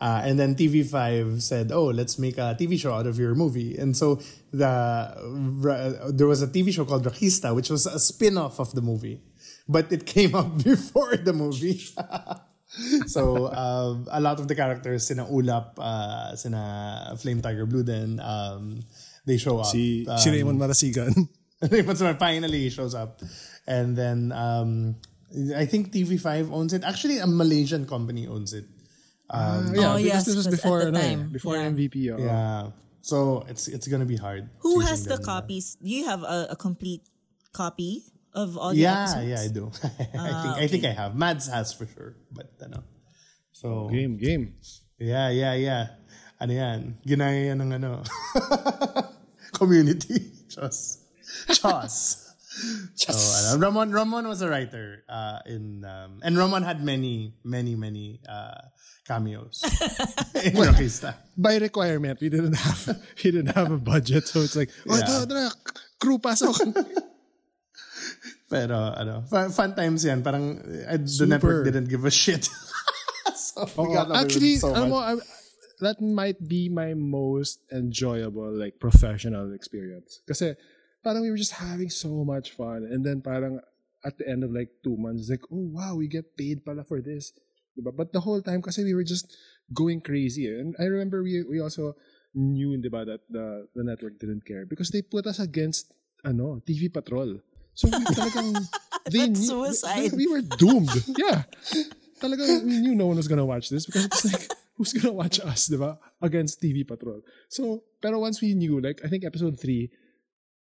Uh, and then TV5 said, "Oh, let's make a TV show out of your movie." And so the there was a TV show called Rakista, which was a spin-off of the movie, but it came out before the movie. so um, a lot of the characters, sina Ulap, uh, sina Flame Tiger Blue, then um, they show up. Si, um, si Raymond Marasigan. Raymond Smart finally shows up. And then um, I think TV5 owns it. Actually, a Malaysian company owns it. Um, yeah, Oh, because yes, this was 'cause at before, the ano, eh, time, before yeah. MVP. Oh. yeah. So it's it's gonna be hard. Who has the them. copies? Do you have a, a complete copy of all the Yeah, episodes? yeah, I do. I think I think I have. Mads has for sure, but ano. So Game, game. yeah, yeah, yeah. Ano yan? Ginaya yan ng ano. Community. Chos. Chos. So, ano, Ramon Ramon was a writer uh, in um, and Ramon had many many many uh, cameos in Rakista. By requirement, we didn't have we didn't have a budget, so it's like, oh, ito, Yeah. ito na, crew pasok. Pero ano, fun, fun times yan. Parang uh, the network didn't give a shit. so we got away with Actually, so alam mo. I- that might be my most enjoyable like professional experience. Kasi parang we were just having so much fun. And then parang at the end of like two months, like, oh wow, we get paid pala for this. Diba? But the whole time kasi we were just going crazy. And I remember we we also knew diba, that the, the network didn't care because they put us against ano TV Patrol. So we talagang they knew, suicide. We, we were doomed. Yeah. Talaga, we knew no one was gonna watch this because it's like, who's gonna watch us, di ba? Against TV Patrol. So, pero once we knew, like, I think episode 3,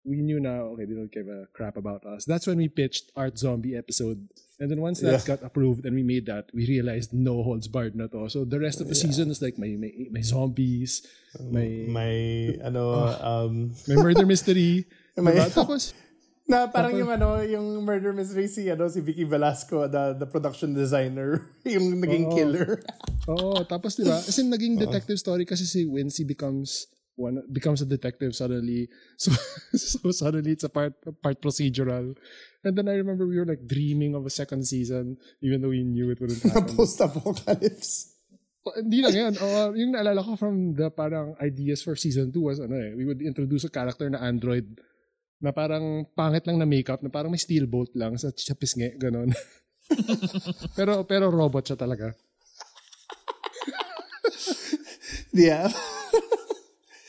we knew now, okay, they don't give a crap about us. That's when we pitched Art Zombie episode. And then once that Yeah. got approved and we made that, we realized no holds barred na to. So the rest of the season is like, my may, may zombies, my May ano um may murder mystery. May- diba? Tapos, Na parang yung ano, yung murder mystery si ano si Vicky Velasco, the the production designer, yung naging killer. Oo, tapos 'di ba? Kasi naging detective story kasi si Wincy becomes one becomes a detective suddenly. So so suddenly it's a part part procedural. And then I remember we were like dreaming of a second season even though we knew it wouldn't happen. Post apocalypse. Pa- Hindi lang yan. Uh, yung naalala ko from the parang ideas for season 2 was ano eh, we would introduce a character na android na parang pangit lang na makeup, na parang may steel bolt lang sa, sa pisngi, ganon. pero pero robot siya talaga. Yeah.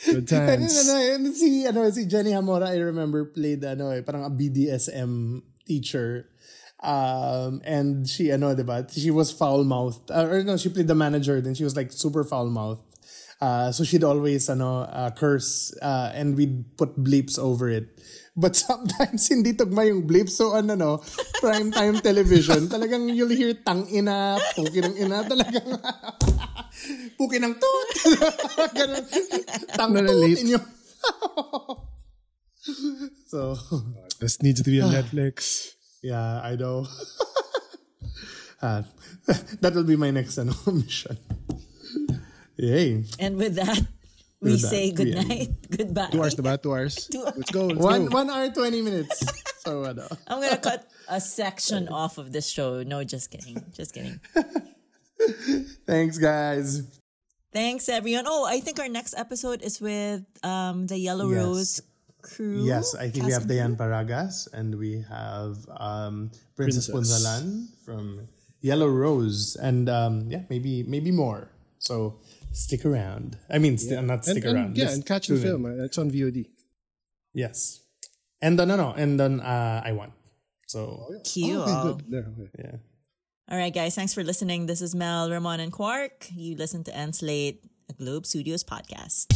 Good And, times. ano, and si, ano, si Jenny Hamora, I remember, played ano, eh, parang a BDSM teacher. Um, and she, ano, diba, she was foul-mouthed. Uh, or no, she played the manager, then she was like super foul-mouthed. Uh, so she'd always, ano, uh, curse, uh, and we'd put bleeps over it. But sometimes hindi tugma yung bleeps. So ano no, prime time television, talagang you'll hear tang ina, puki ng ina, talagang puki ng toot. Ganun. Tang toot inyo. so, This needs to be on Netflix. yeah, I know. uh, that will be my next ano, mission. Yay. And with that, we With that, say good we night, goodbye. Two hours na ba? Two hours? Two hours. Let's go. Let's One, go. one hour, 20 minutes. So, ano. I'm gonna cut a section off of this show. No, just kidding. Just kidding. Thanks, guys. Thanks everyone. Oh, I think our next episode is with um the Yellow Yes. Rose crew. Yes, I think we have and Diane Paragas and we have um, Princess, Princess. Punzalan from Yellow Rose, and um, yeah, maybe maybe more. So stick around. I mean, sti- not stick and, around. yeah, and catch the tune in. film. uh, It's on VOD. Yes, and then no, no, and then uh, I won. So Cute. Okay, good. Yeah, okay. yeah, All right, guys. Thanks for listening. This is Mel, Ramon, and Quark. You listen to Enslate, a Globe Studios podcast.